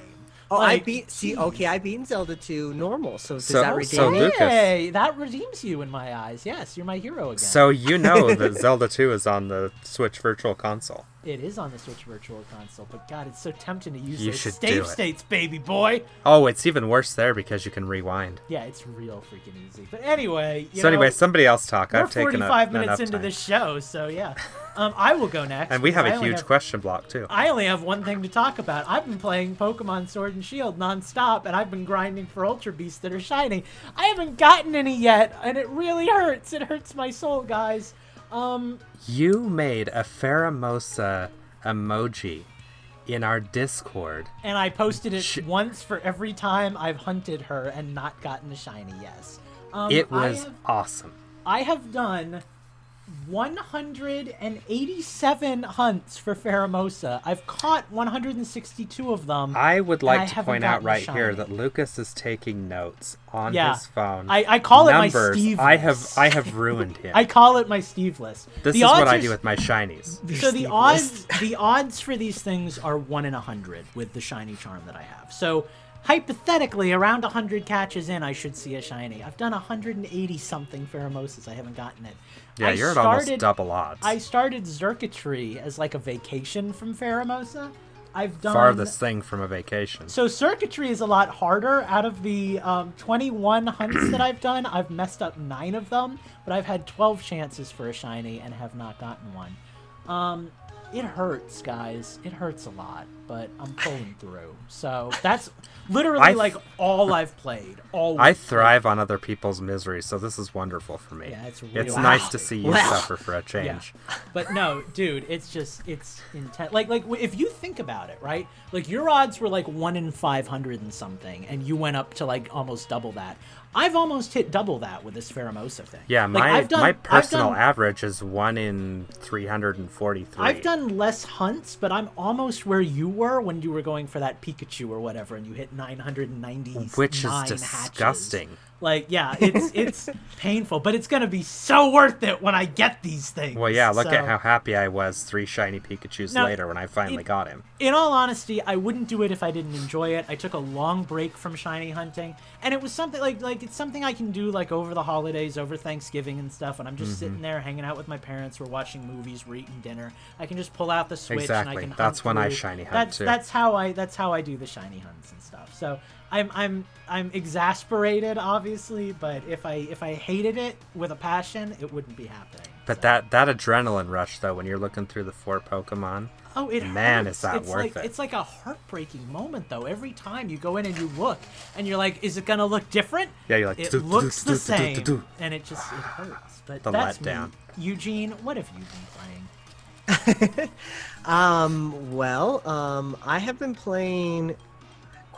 Oh, Like, I beat. See, okay, I beat Zelda 2 normal. So does So- that redeem so me? Lucas- Hey, that redeems you in my eyes. Yes, you're my hero again. So you know that Zelda 2 is on the Switch Virtual Console. It is on the Switch Virtual Console, but God, it's so tempting to use You those save states, baby boy. Oh, it's even worse there because you can rewind. Yeah, it's real freaking easy. But anyway, so anyway, somebody else talk. I've taken 45 up minutes into time. this show, so yeah. Um, I will go next. and we have a huge have- question block too. I only have one thing to talk about. I've been playing Pokemon Sword and Shield nonstop, and I've been grinding for Ultra Beasts that are shiny. I haven't gotten any yet, and it really hurts. It hurts my soul, guys. Um, You made a Pheromosa emoji in our Discord. and I posted it Sh- once for every time I've hunted her and not gotten a shiny. Yes. Um, It I was have- awesome. I have done 187 hunts for Pheromosa. I've caught 162 of them. I would and I like to point out gotten a right here that Lucas is taking notes on Yeah. his phone. I- I call it my Numbers. Steve I have list. I have ruined him. I call it my Steve list. this The is what odds I do with my shinies. So the odds, the odds for these things are one in a hundred with the shiny charm that I have. So hypothetically, around hundred catches in, I should see a shiny. I've done 180 something Pheromosas. I haven't gotten it. Yeah, I you're at almost started- double odds. I started Xurkitree as like a vacation from Pheromosa. I've done Farthest thing from a vacation. so Xurkitree is a lot harder. Out of the um, 21 hunts that I've done, I've messed up nine of them, but I've had 12 chances for a shiny and have not gotten one. Um, it hurts, guys. It hurts a lot, but I'm pulling through. So that's literally I- like all I've played. All I thrive on other people's misery, so this is wonderful for me. Yeah, it's It's real nice to see you Wow. suffer for a Yeah. change. But no, dude, it's just it's intense. Like like if you think about it, right? Like your odds were like 1 in 500 and something and you went up to like almost double that. I've almost hit double that with this Pheromosa thing. Yeah, my done- my personal done- average is one in three hundred and forty-three. I've done less hunts, but I'm almost where you were when you were going for that Pikachu or whatever, and you hit 990. which is disgusting. Like, yeah, it's it's painful, but it's gonna be so worth it when I get these things. Well, yeah, look So- at how happy I was three shiny Pikachu's Now, later when I finally it- got him. in all honesty, I wouldn't do it if I didn't enjoy it. I took a long break from shiny hunting, and it was something like like it's something I can do like over the holidays, over Thanksgiving and stuff. When I'm just Mm-hmm. sitting there hanging out with my parents, we're watching movies, we're eating dinner. I can just pull out the switch and I can. Hunt That's when I shiny hunt, That's too. that's how I that's how I do the shiny hunts and stuff. So I'm I'm I'm exasperated, obviously, but if I if I hated it with a passion, it wouldn't be happening. But So- that that adrenaline rush though, when you're looking through the four Pokemon, Oh, it Man, hurts. is that it's worth like, it. It's like a heartbreaking moment, though. Every time you go in and you look, and you're like, "Is it gonna look different?" Yeah, you're like, "It "Do, do, looks the same," and it just it hurts. But The that's letdown. me. Eugene, what have you been playing? Um, well, um, I have been playing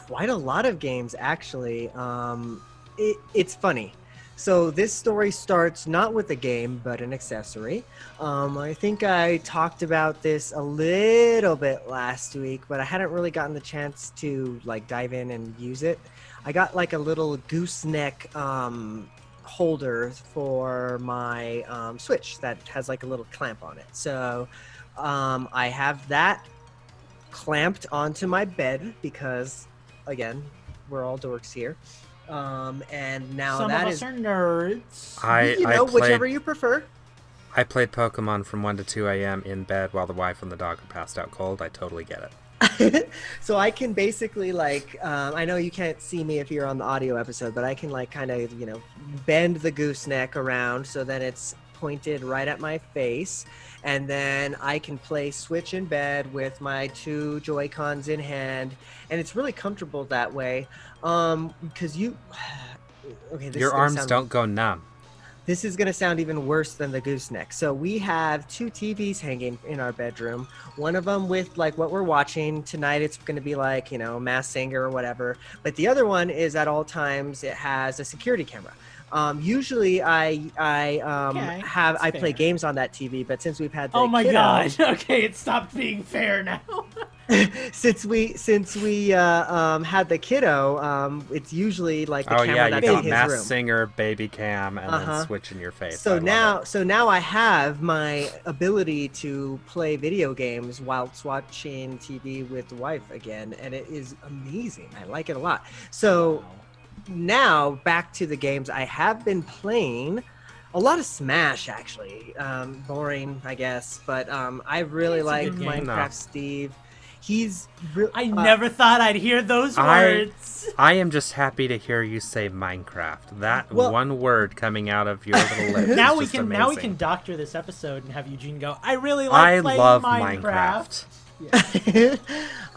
quite a lot of games actually. Um, it, it's funny. So this story starts not with a game, but an accessory. Um, I think I talked about this a little bit last week, but I hadn't really gotten the chance to like dive in and use it. I got like a little gooseneck um, holder for my um, Switch that has like a little clamp on it. So um, I have that clamped onto my bed because, again, we're all dorks here. Um, and now Some that of us is, are nerds. I you I know, played whichever you prefer. I played Pokemon from one to two a.m. in bed while the wife and the dog are passed out cold. I totally get it. so I can basically like um, I know you can't see me if you're on the audio episode, but I can like kind of you know bend the gooseneck around so that it's pointed right at my face, and then I can play Switch in bed with my two Joy Cons in hand, and it's really comfortable that way. Um, because you, okay, this Your gonna arms sound- don't go numb. this is going to sound even worse than the gooseneck. So we have two TVs hanging in our bedroom. One of them with like what we're watching tonight. It's going to be like you know Masked Singer or whatever. But the other one is at all times it has a security camera. Um, usually, I I um, Okay, have that's I play games on that TV, but since we've had the Oh my kiddo- god. Okay, it stopped being fair now. since we since we uh, um, had the kiddo, um, it's usually like the Oh camera yeah, you got in his Mass room. Singer, Baby Cam, and Uh-huh. then switch in your face. So love now, so now I have my ability to play video games whilst watching TV with the wife again, and it is amazing. I like it a lot. So now back to the games. I have been playing a lot of Smash, actually. Um, boring, I guess, but um, I really It's like. Minecraft No. Steve. He's re- I uh, never thought I'd hear those words. I am just happy to hear you say Minecraft. That Well- one word coming out of your little lips. is now we just can now we can doctor this episode and have Eugene go. I really like I playing love Minecraft. Minecraft.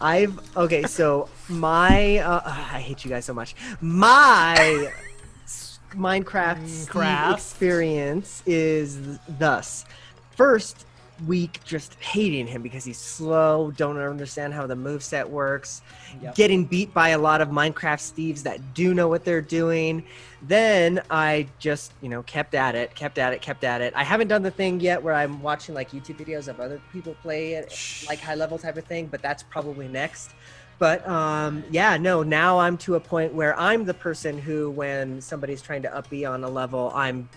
I've okay. So my uh, I hate you guys so much. My Minecraft Minecraft. experience is thus: first week just hating him because he's slow, don't understand how the moveset works, Yep. getting beat by a lot of Minecraft Steves that do know what they're doing. Then I just, you know, kept at it, kept at it, kept at it. I haven't done the thing yet where I'm watching like YouTube videos of other people play it, like high level type of thing, but that's probably next. But um, yeah, no, now I'm to a point where I'm the person who, when somebody's trying to up B on a level, I'm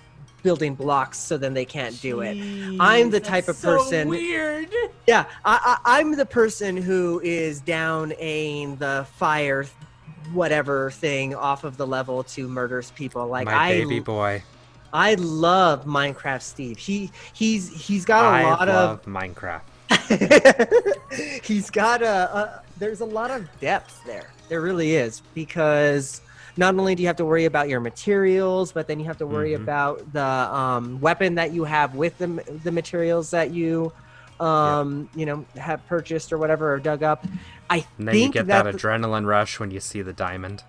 building blocks so then they can't do it. I'm the type that's of so person- weird. Yeah, I, I, I'm the person who is down a the fire, whatever thing off of the level to murders people. Like My I, baby boy. I love Minecraft Steve. He he's he's got a I lot love Minecraft. he's got a, a there's a lot of depth there. There really is because not only do you have to worry about your materials, but then you have to worry Mhm. about the um, weapon that you have with the the materials that you um you know have purchased or whatever or dug up. I And then you think get that that adrenaline rush when you see the diamond.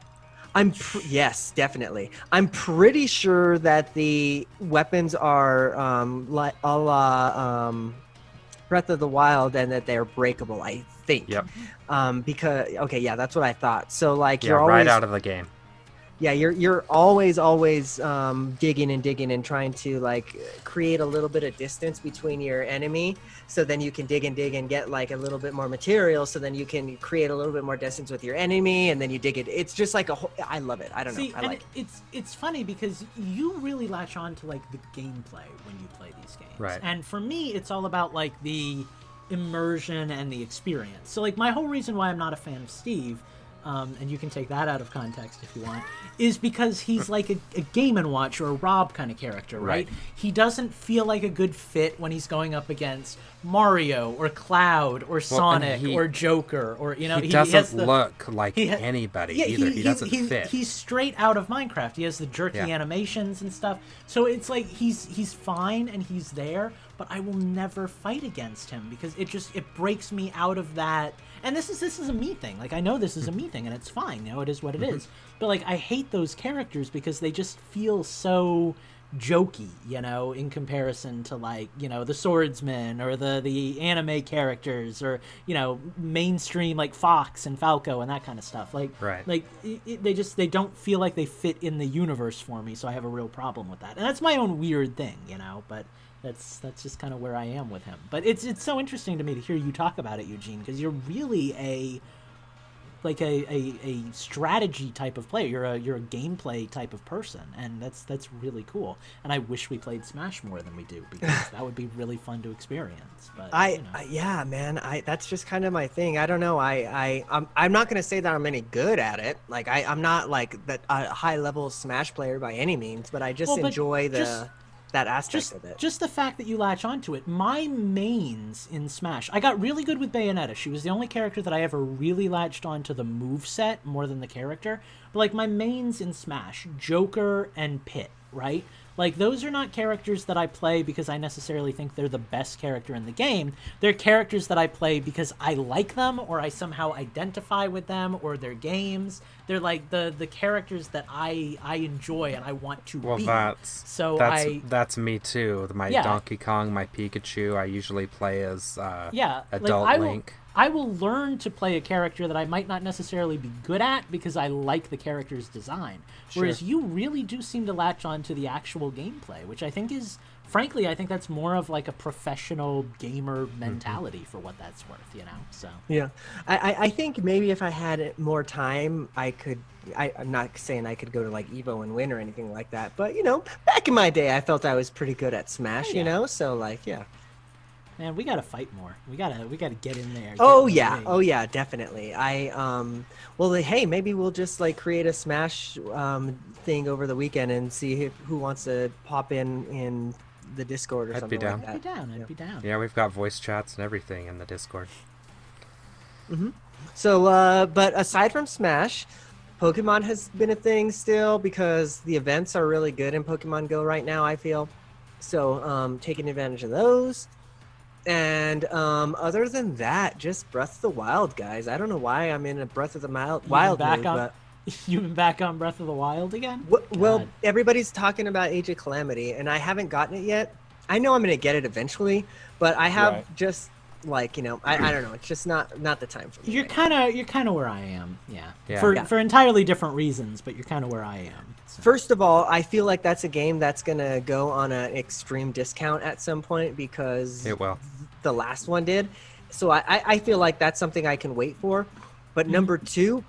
I'm pr- yes, definitely. I'm pretty sure that the weapons are um like a la um Breath of the Wild and that they're breakable. I think. Yep. Um because okay, yeah, that's what I thought. So like Yeah, you're always right out of the game. Yeah, you're you're always always um digging and digging and trying to like create a little bit of distance between your enemy so then you can dig and dig and get like a little bit more material so then you can create a little bit more distance with your enemy and then you dig it it's just like a whole i love it i don't See, know i and like it. it's it's funny because you really latch on to like the gameplay when you play these games. Right. And for me, it's all about like the immersion and the experience. So like my whole reason why I'm not a fan of Steve, um, and you can take that out of context if you want, is because he's like a, a Game and Watch or a Rob kind of character, right? Right. He doesn't feel like a good fit when he's going up against Mario or Cloud or Sonic he- or Joker or you know he he doesn't has the, look like he ha- anybody yeah, either. He, doesn't he- fit. He's straight out of Minecraft. He has the jerky Yeah. animations and stuff. So it's like he's he's fine and he's there, but I will never fight against him because it just it breaks me out of that. And this is this is a me thing. Like I know this is a me thing and it's fine. You know, it is what it Mm-hmm. But like I hate those characters because they just feel so jokey, you know, in comparison to like, you know, the swordsman or the the anime characters or, you know, mainstream like Fox and Falco and that kind of stuff. Like Right. like it, it- they just they don't feel like they fit in the universe for me, so I have a real problem with that. And that's my own weird thing, you know, but that's that's just kind of where I am with him. But it's it's so interesting to me to hear you talk about it, Eugene, because you're really a like a, a, a strategy type of player. You're a you're a gameplay type of person, and that's that's really cool. And I wish we played Smash more than we do because that would be really fun to experience. But I, you know. I yeah man i that's just kind of my thing i don't know i i i'm, I'm not gonna say that i'm any good at it like i i'm not like that a high level smash player by any means but i just Well, but enjoy the just- that aspect just of it just the fact that you latch onto it. My mains in Smash, I got really good with Bayonetta. She was the only character that I ever really latched onto the move set more than the character. But like my mains in Smash, Joker and Pit, right? Like those are not characters that I play because I necessarily think they're the best character in the game. They're characters that I play because I like them or I somehow identify with them or their games. They're like the the characters that I I enjoy and I want to well, be. that's so that's I that's me too. My Yeah. Donkey Kong, my Pikachu. I usually play as uh, Yeah, like, adult will- Link. I will learn to play a character that I might not necessarily be good at because I like the character's design. Whereas you really do seem to latch on to the actual gameplay, which I think is, frankly, I think that's more of like a professional gamer mm-hmm. mentality for what that's worth, you know? So. Yeah, I, I- think maybe if I had more time, I could. I, I'm not saying I could go to like Evo and win or anything like that, but you know, back in my day, I felt I was pretty good at Smash. Oh, yeah. You know, so like, yeah. Man, we gotta fight more. We gotta, we gotta get in there. get Oh in the yeah, ring. oh yeah, definitely. I um, well, like, hey, maybe we'll just like create a Smash um thing over the weekend and see if, who wants to pop in in the Discord or I'd be down. like I'd be down. I'd Yeah. be down. Yeah, we've got voice chats and everything in the Discord. So, uh, but aside from Smash, Pokemon has been a thing still because the events are really good in Pokemon Go right now. I feel so um, taking advantage of those. And um, other than that, just Breath of the Wild, guys. I don't know why I'm in a Breath of the Wild, wild back mood, on, but You've been back on Breath of the Wild again? w- well, everybody's talking about Age of Calamity, and I haven't gotten it yet. I know I'm gonna get it eventually, but I have Right. just like you know, I, I don't know. It's just not not the time for me. You're right kind of, you're kind of where I am. Yeah. Yeah. For Yeah. for entirely different reasons, but you're kind of where I am. So. First of all, I feel like that's a game that's gonna go on an extreme discount at some point because It will. the last one did. So I, I, I feel like that's something I can wait for. But Mm-hmm. number two,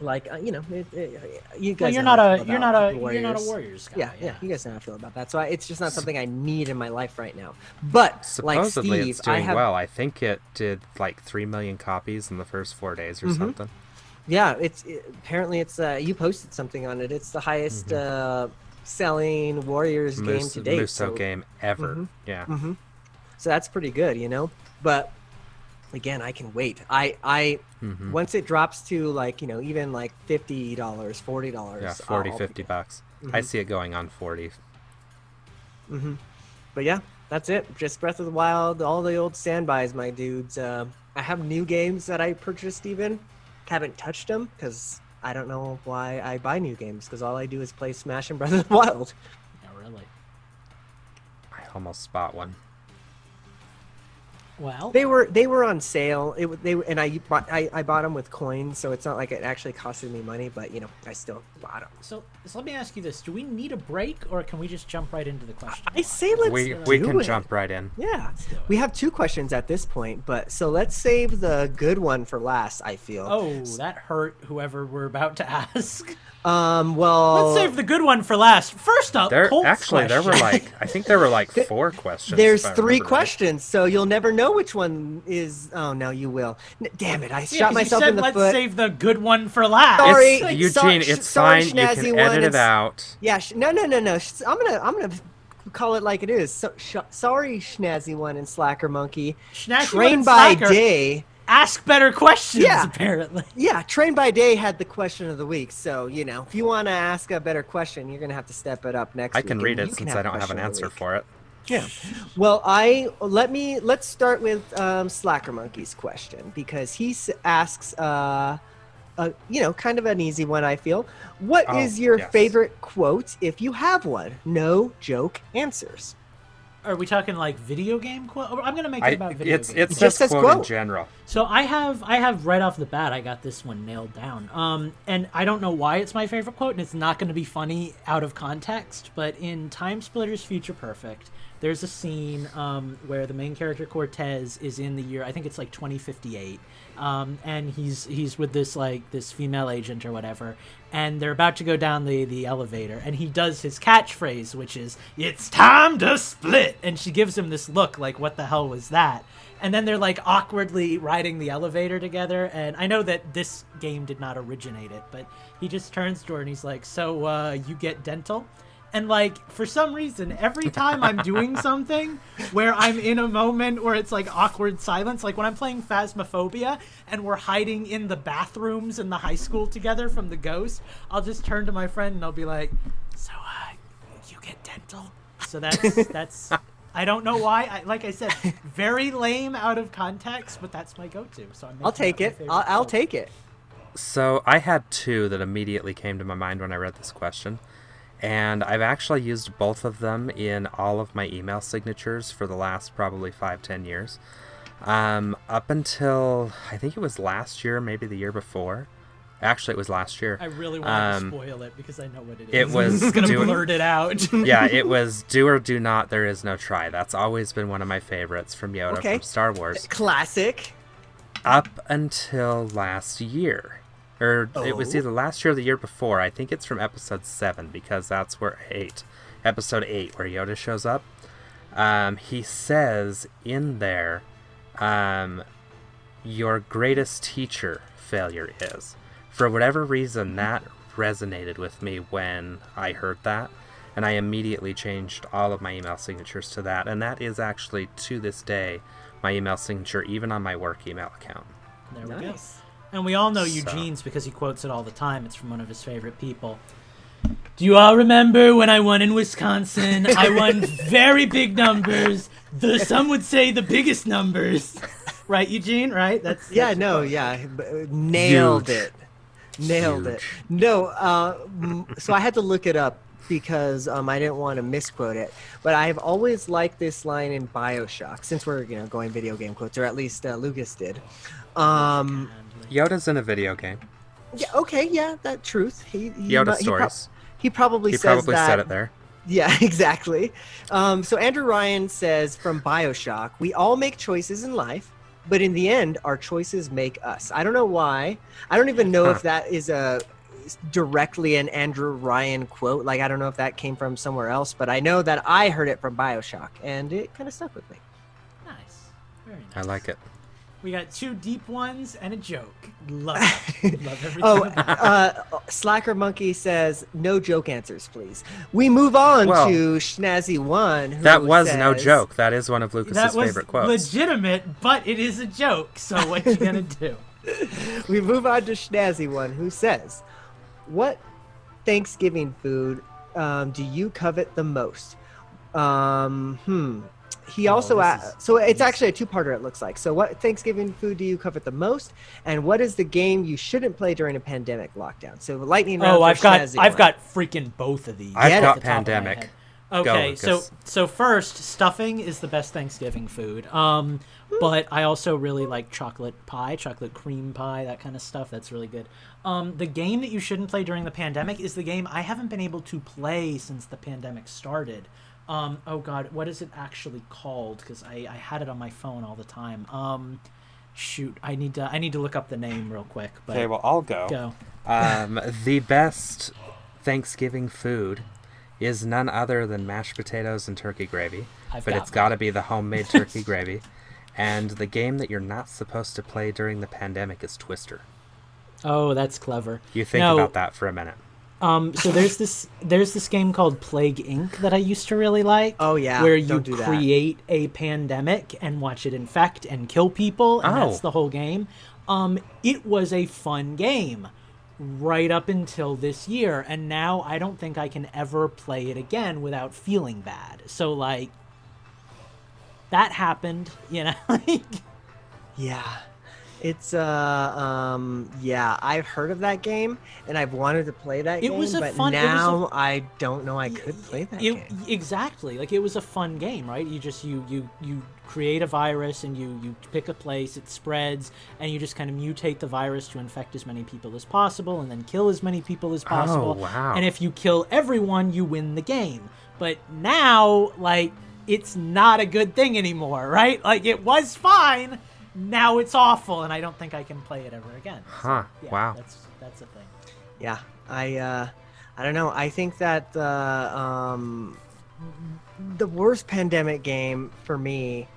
like uh, you know, it, it, you guys. well, you're know not how I a, feel you're not a, Warriors. you're not a Warriors guy. Yeah, yeah, you guys know how I feel about that. So I, it's just not something I need in my life right now. But like Supposedly Steve, it's doing I have, well. I think it did like 3 million copies in the first four days or Mhm. something. Yeah, it's it, apparently it's uh, you posted something on it. It's the highest uh, selling Warriors game to date. Muso so- game ever. Mhm. Yeah. hmm So that's pretty good, you know. But again, I can wait. I I Mhm. once it drops to like you know even like fifty dollars, forty dollars. Yeah, 40, 50 bucks. I Mhm. see it going on 40. hmm But yeah, that's it. Just Breath of the Wild, all the old standbys, my dudes. Uh, I have new games that I purchased. Even haven't touched them because I don't know why I buy new games because all I do is play Smash and Breath of the Wild. Yeah, really. I almost spot one. Well, They were they were on sale. It they were- and I bought I, I bought them with coins, so it's not like it actually costed me money, but you know I still bought them. so, so let me ask you this: Do we need a break, or can we just jump right into the question? I say let's we do we can it. jump right in. Yeah, we have two questions at this point, but so let's save the good one for last. I feel. Oh, that hurt. Whoever we're about to ask. Um. Well. Let's save the good one for last. First up, There Colt's actually there were like I think there were like four questions. There's three remember right. questions, so you'll never know which one is. Oh no, you will. N- Damn it! I Yeah, shot 'cause you myself said, in the Let's foot. save the good one for last. Sorry. It's, Like, Eugene, sorry- it's sorry, fine. You can one, edit it it's- out. Yeah. Sh- no, no, no, no. Sh- I'm gonna, I'm gonna call it like it is. So, sh- sorry, Schnazzy one and Slacker Monkey. Schnazzy Train and by Slacker. day. Ask better questions. Yeah. Apparently. Yeah, Train by Day had the question of the week. So, you know, if you want to ask a better question, you're going to have to step it up next I week. can read you it can since I don't have an answer for it. Yeah. Well, I let me let's start with um, Slacker Monkey's question because he s- asks, uh, uh, you know, kind of an easy one. I feel. What is Oh, your yes. favorite quote if you have one? No joke answers. Are we talking like video game quote? I'm gonna make it I, about video it's games. it It just says quote, in general. So I have I have right off the bat I got this one nailed down. Um and I don't know why it's my favorite quote and it's not going to be funny out of context, but in Time Splitters Future Perfect, there's a scene um where the main character Cortez is in the year I think it's like 2058. Um and he's he's with this like this female agent or whatever and they're about to go down the the elevator and he does his catchphrase which is it's time to split! And she gives him this look like what the hell was that? And then they're like awkwardly riding the elevator together and i know that this game did not originate it but he just turns to her and he's like so uh, you get dental and like for some reason every time i'm doing something where i'm in a moment where it's like awkward silence like when i'm playing phasmophobia and we're hiding in the bathrooms in the high school together from the ghost i'll just turn to my friend and i'll be like so uh you get dental so that's that's I don't know why. I, like I said, very lame out of context, but that's my go-to. So I'm I'll take it. I'll, I'll take it. So I had two that immediately came to my mind when I read this question. And I've actually used both of them in all of my email signatures for the last probably five, ten years. Um, up until I think it was last year, maybe the year before. Actually, it was last year. I really want Um, to spoil it because I know what it is. it was I'm gonna doing- blurt it out. yeah, it was do or do not. There is no try. That's always been one of my favorites from Yoda Okay. from Star Wars. Classic. Up until last year, or it was Oh. either last year or the year before. I think it's from episode seven because that's where eight, episode eight, where Yoda shows up. Um, he says in there, um, your greatest teacher failure is. For whatever reason, that resonated with me when I heard that, and I immediately changed all of my email signatures to that. And that is actually to this day my email signature, even on my work email account. there we go. Nice. And we all know So- Eugene's because he quotes it all the time. It's from one of his favorite people. Do you all remember when I won in Wisconsin? I won very big numbers. The some would say the biggest numbers. Right, Eugene? Right? That's Yeah, that's- no, yeah, nailed Huge. it, nailed it. No, uh, so I had to look it up because um, I didn't want to misquote it. But I've always liked this line in Bioshock, since we're you know going video game quotes, or at least uh, Lucas did. Um, Yoda's in a video game. yeah, okay, yeah, that truth. He, he Yoda mu- he prob- stories. he probably He says probably that. said it there. Yeah, exactly. Um, so Andrew Ryan says from Bioshock, we all make choices in life, but in the end, our choices make us. I don't know why. I don't even know Huh. if that is a directly an Andrew Ryan quote. Like I don't know if that came from somewhere else, but I know that I heard it from Bioshock, and it kind of stuck with me. Nice. Very nice. I like it. We got two deep ones and a joke. Love it. Love everything. Oh, uh, Slacker Monkey says no joke answers, please. We move on Well, to Schnazzy One. who That was no joke. That is one of Lucas's that was favorite quotes. legitimate, but it is a joke. So what you gonna do? we move on to Schnazzy one who says, "What Thanksgiving food um, do you covet the most?" Um, hmm. He Oh, also this a- is- so it's actually a two-parter. It looks like. So, what Thanksgiving food do you covet the most, and what is the game you shouldn't play during a pandemic lockdown? So, lightning round. Oh, I've got Schnazzy I've one. got freaking both of these. I've got the top of my pandemic. head. Go, Okay, so so first, stuffing is the best Thanksgiving food. Um, but I also really like chocolate pie, chocolate cream pie, that kind of stuff. That's really good. Um, the game that you shouldn't play during the pandemic is the game I haven't been able to play since the pandemic started. Um, oh God, what is it actually called? Because I, I had it on my phone all the time. Um, shoot, I need to I need to look up the name real quick. But Okay, well, I'll go. go. Um, the best Thanksgiving food is none other than mashed potatoes and turkey gravy. I've but got it's got to be the homemade turkey gravy. And the game that you're not supposed to play during the pandemic is Twister. Oh, that's clever. You think about that for a minute. Um, so there's this there's this game called Plague Inc. that I used to really like. Oh, yeah, where you don't that. create a pandemic and watch it infect and kill people, and Oh. that's the whole game. Um, it was a fun game right up until this year, and now I don't think I can ever play it again without feeling bad. So like, that happened, you know. like, Yeah. It's uh um yeah, I've heard of that game and I've wanted to play that It game, was a but fun- it was a- now I don't know I could play that it, game. exactly like it was a fun game right you just you you you create a virus and you you pick a place it spreads and you just kind of mutate the virus to infect as many people as possible and then kill as many people as possible Oh, wow. and if you kill everyone you win the game but now like it's not a good thing anymore right like it was fine now it's awful and i don't think i can play it ever again So, Huh, yeah, wow. that's that's a thing Yeah. I uh I don't know. I think that uh um the worst pandemic game for me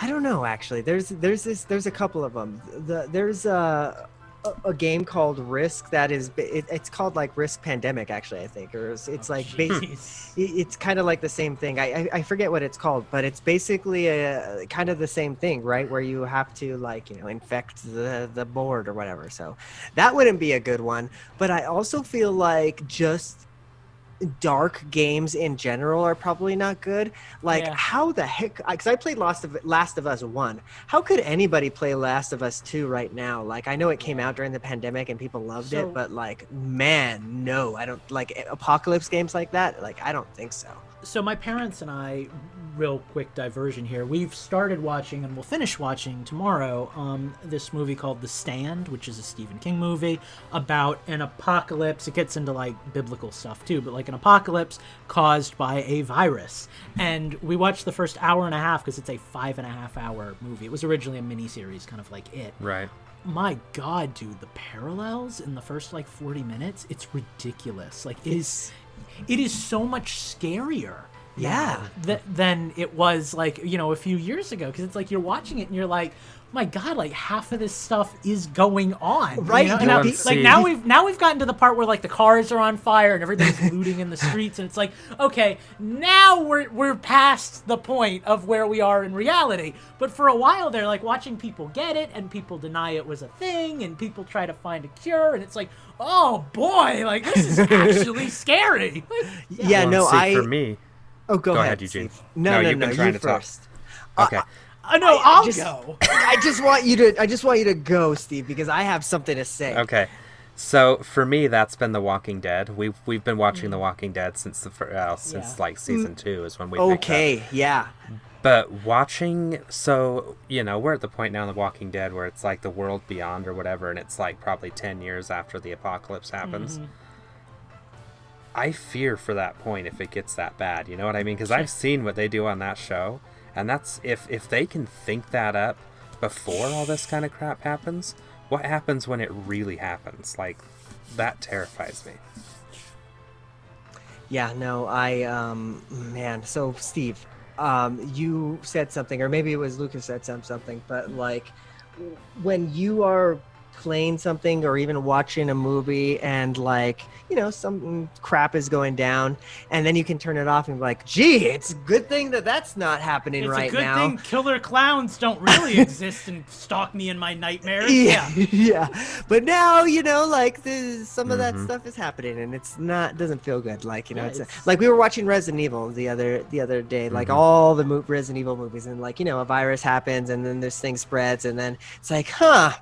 I don't know actually. There's there's this there's a couple of them. The there's a a, a game called Risk that is it, it's called like Risk Pandemic actually I think or it's, it's Oh, like bas- it- it's kind of like the same thing. I, I I forget what it's called, but it's basically a kind of the same thing, right? Where you have to like you know infect the the board or whatever. So that wouldn't be a good one. But I also feel like just dark games in general are probably not good. Like Yeah. how the heck? Because I played Last of Last of Us one. How could anybody play Last of Us two right now? Like I know it came out during the pandemic and people loved So- it, but like man, no, I don't like apocalypse games like that. Like I don't think so. So my parents and I, real quick diversion here. We've started watching and we'll finish watching tomorrow. Um, this movie called The Stand, which is a Stephen King movie about an apocalypse. It gets into like biblical stuff too, but like an apocalypse caused by a virus. And we watched the first hour and a half because it's a five and a half hour movie. It was originally a mini series, kind of like it Right. my god dude the parallels in the first like 40 minutes it's ridiculous like it is it is so much scarier Yeah. th- than it was like you know a few years ago because it's like you're watching it and you're like my god like half of this stuff is going on Right, you And now- like now we've now we've gotten to the part where like the cars are on fire and everything's looting in the streets and it's like okay now we're we're past the point of where we are in reality but for a while they're like watching people get it and people deny it was a thing and people try to find a cure and it's like oh boy like this is actually scary Yeah, Well, no, see, I. for me. Oh, go, Go ahead, ahead, Eugene. Steve. No, No, no, you've no, trying you to talk. first. Okay. I know I'll just- go I just want you to. I just want you to go, Steve, because I have something to say. Okay. So for me, that's been The Walking Dead. We've we've been watching Mm. The Walking Dead since the fir- uh, since Yeah. like season two is when we picked up. Okay, yeah. But watching, so you know, we're at the point now in The Walking Dead where it's like the world beyond or whatever, and it's like probably ten years after the apocalypse happens. I fear for that point if it gets that bad. You know what I mean? Because I've seen what they do on that show, and that's if if they can think that up before all this kind of crap happens. What happens when it really happens? Like that terrifies me. Yeah, no, I um man, so Steve, um you said something or maybe it was Lucas said some something, but like when you are playing something or even watching a movie and like, you know, some crap is going down and then you can turn it off and be like, "Gee, it's a good thing that that's not happening right now. it's right a good now." thing killer clowns don't really exist and stalk me in my nightmares yeah, yeah. But now you know, like the, some of that Mhm. stuff is happening, and it's not doesn't feel good. Like you know, Yeah, it's, a- it's- like we were watching Resident Evil the other the other day, like all the mo- Resident Evil movies, and like you know, a virus happens, and then this thing spreads, and then it's like, huh,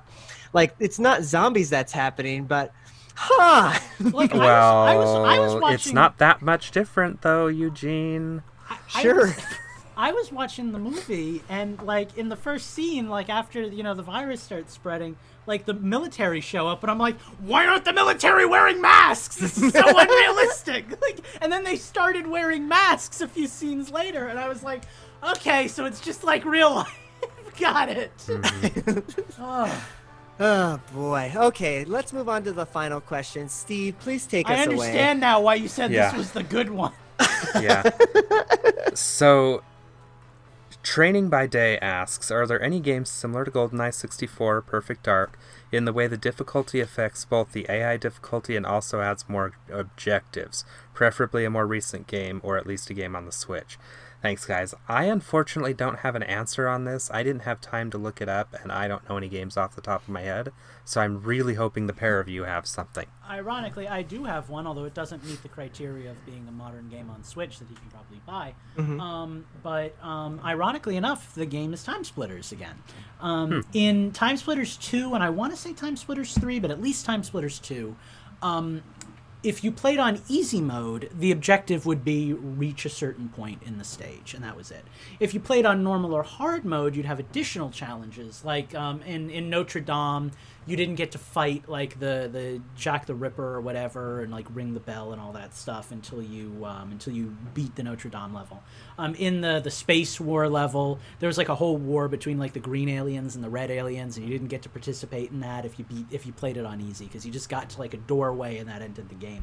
like it's not zombies that's happening, but huh. Like, I was, Well, I was, I was watching. it's not that much different though, Eugene. I- I Sure. was- I was watching the movie, and like in the first scene, like after you know the virus starts spreading, like the military show up, and I'm like, why aren't the military wearing masks? This is so unrealistic. Like, and then they started wearing masks a few scenes later, and I was like, okay, so it's just like real life. Got it. Oh, oh boy. Okay, let's move on to the final question. Steve, please take I us away. understand now why you said Yeah. this was the good one. Yeah. so, Training by Day asks Are there any games similar to GoldenEye 64 or Perfect Dark in the way the difficulty affects both the AI difficulty and also adds more objectives? Preferably a more recent game or at least a game on the Switch. Thanks, guys. I unfortunately don't have an answer on this. I didn't have time to look it up, and I don't know any games off the top of my head. So I'm really hoping the pair of you have something. Ironically, I do have one, although it doesn't meet the criteria of being a modern game on Switch that you can probably buy. Um, but um, ironically enough, the game is Time Splitters again. Um, In Time Splitters 2, and I want to say Time Splitters 3, but at least Time Splitters 2, um, if you played on easy mode, the objective would be reach a certain point in the stage, and that was it. If you played on normal or hard mode, you'd have additional challenges, like um, in in Notre Dame, you didn't get to fight like the the Jack the Ripper or whatever, and like ring the bell and all that stuff until you um, until you beat the Notre Dame level. Um, in the the space war level, there was like a whole war between like the green aliens and the red aliens, and you didn't get to participate in that if you beat if you played it on easy because you just got to like a doorway and that ended the game.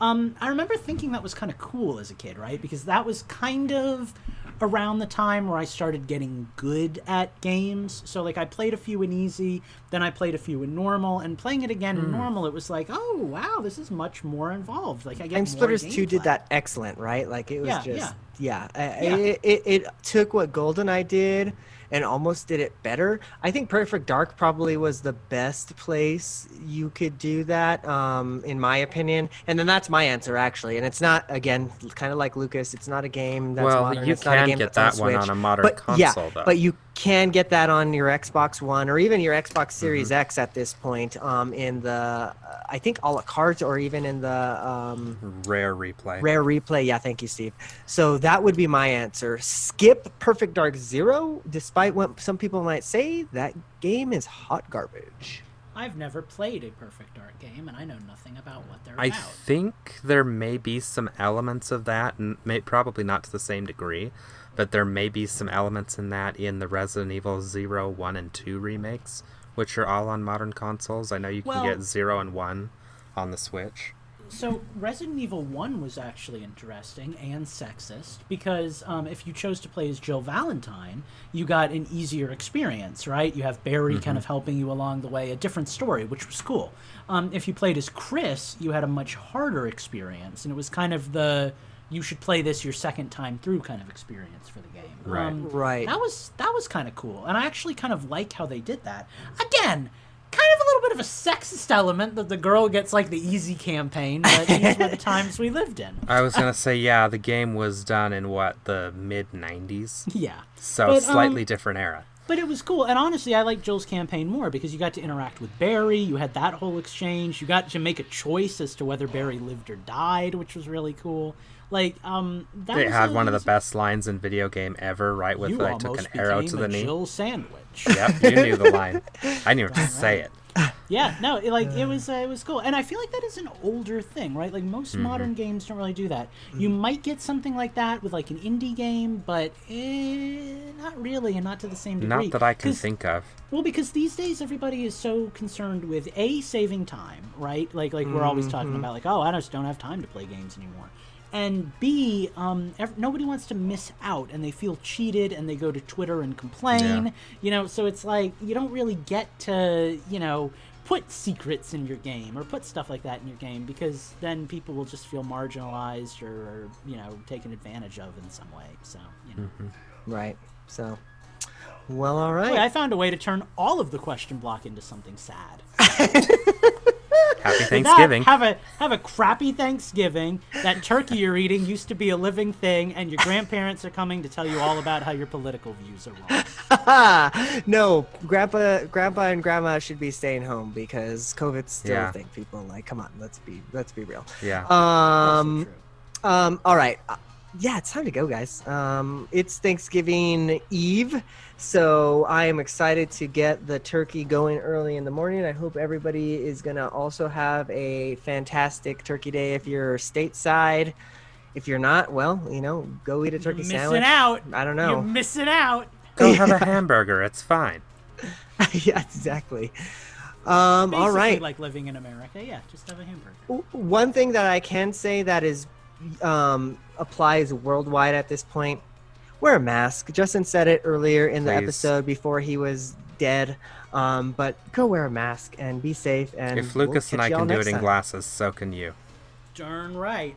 Um, I remember thinking that was kind of cool as a kid, right? Because that was kind of around the time where I started getting good at games. So like I played a few in easy, then I played a few in normal, and playing it again in normal, it was like, oh wow, this is much more involved. Like I get more Splitters 2 did that excellent, right? Like it was Yeah, just yeah. yeah. Yeah. It, it, it took what GoldenEye did and almost did it better. I think Perfect Dark probably was the best place you could do that, um, in my opinion. And then that's my answer actually. And it's not again kind of like Lucas. It's not a game that's Well, modern. you it's not a can game get that one on a modern but, console, yeah, though. But you can get that on your Xbox One or even your Xbox Series X at this point. Um, in the, uh, I think a la carte or even in the um, Rare replay. rare replay. Yeah, thank you, Steve. So that would be my answer. Skip Perfect Dark Zero, despite what some people might say. That game is hot garbage. I've never played a Perfect Dark game, and I know nothing about what they're I about. think there may be some elements of that, and may, probably not to the same degree, but there may be some elements in that in the Resident Evil 0, 1, and 2 remakes, which are all on modern consoles. I know you can Well- get 0 and 1 on the Switch. So Resident Evil One was actually interesting and sexist because um, if you chose to play as Jill Valentine, you got an easier experience, right? You have Barry kind of helping you along the way, a different story, which was cool. Um, if you played as Chris, you had a much harder experience, and it was kind of the you should play this your second time through kind of experience for the game. Right. Um, Right. That was that was kind of cool, and I actually kind of like how they did that. Again, kind of a little bit of a sexist element that the girl gets like the easy campaign, but these were the times we lived in. I was gonna say, yeah, the game was done in what the mid '90s, Yeah, so But, slightly um, different era. but it was cool, and honestly, I like Jill's campaign more because you got to interact with Barry. You had that whole exchange. You got to make a choice as to whether Barry lived or died, which was really cool. Like, um, that It was had a one of the best lines in video game ever, right? With You I took an arrow to the a knee. Jill sandwich. Yep, you knew the line. I knew to say it. Yeah, no, it, like it was uh, it was cool, and I feel like that is an older thing, right? Like most Mm-hmm. modern games don't really do that. You might get something like that with like an indie game, but eh, not really, and not to the same degree. Not that I can think of. Well, because these days everybody is so concerned with a saving time, right? Like like we're always talking about like, oh, I just don't have time to play games anymore. And B, um, ev- nobody wants to miss out, and they feel cheated, and they go to Twitter and complain. Yeah. You know, so it's like you don't really get to, you know, put secrets in your game or put stuff like that in your game because then people will just feel marginalized or, or you know taken advantage of in some way. So you know. Right. So, well, all right. Boy, I found a way to turn all of the question block into something sad. Happy That- Thanksgiving. have a have a crappy Thanksgiving. That turkey you're eating used to be a living thing, and your grandparents are coming to tell you all about how your political views are wrong. no, grandpa, grandpa, and grandma should be staying home because COVID's still Yeah. a thing. People like, come on, let's be, let's be real. Yeah. Um, true. um, all right. Yeah, it's time to go, guys. Um, it's Thanksgiving Eve, so I am excited to get the turkey going early in the morning. I hope everybody is gonna also have a fantastic turkey day if you're stateside. If you're not, well, you know, go eat a turkey missing sandwich. out. I don't know. You're missing out. Go have a hamburger. It's fine. yeah, exactly. Um, Basically all right. like living in America. Yeah, just have a hamburger. One thing that I can say that is um, applies worldwide at this point: wear a mask. Justin said it earlier in the episode before he was dead. Um, but go wear a mask and be safe. And If we'll Lucas and I can do it in time. glasses, so can you. Darn right.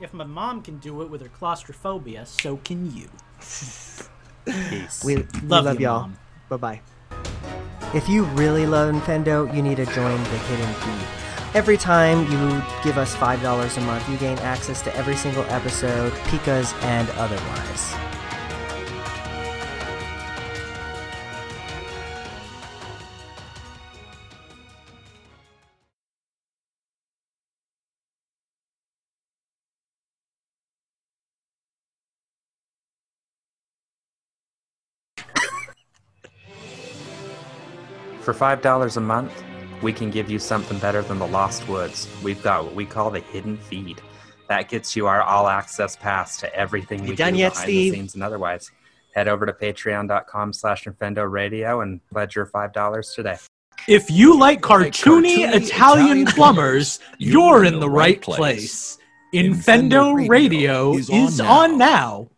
If my mom can do it with her claustrophobia, so can you. Peace. We, we Love, love, you, y'all. Bye bye. If you really love Nintendo, you need to join the Hidden Feed. Every time you give us $5 a month, you gain access to every single episode, Pikas and otherwise. For $5 a month, we can give you something better than the Lost Woods. We've got what we call the Hidden Feed. That gets you our all access pass to everything You we done do yet, behind Steve? the scenes and otherwise. Head over to patreon.com slash Infendo Radio and pledge your $5 today. If you like cartoony cartoony Italian Italian plumbers, plumbers, you're in the right right place. place. Infendo Infendo Radio is is on on now. now.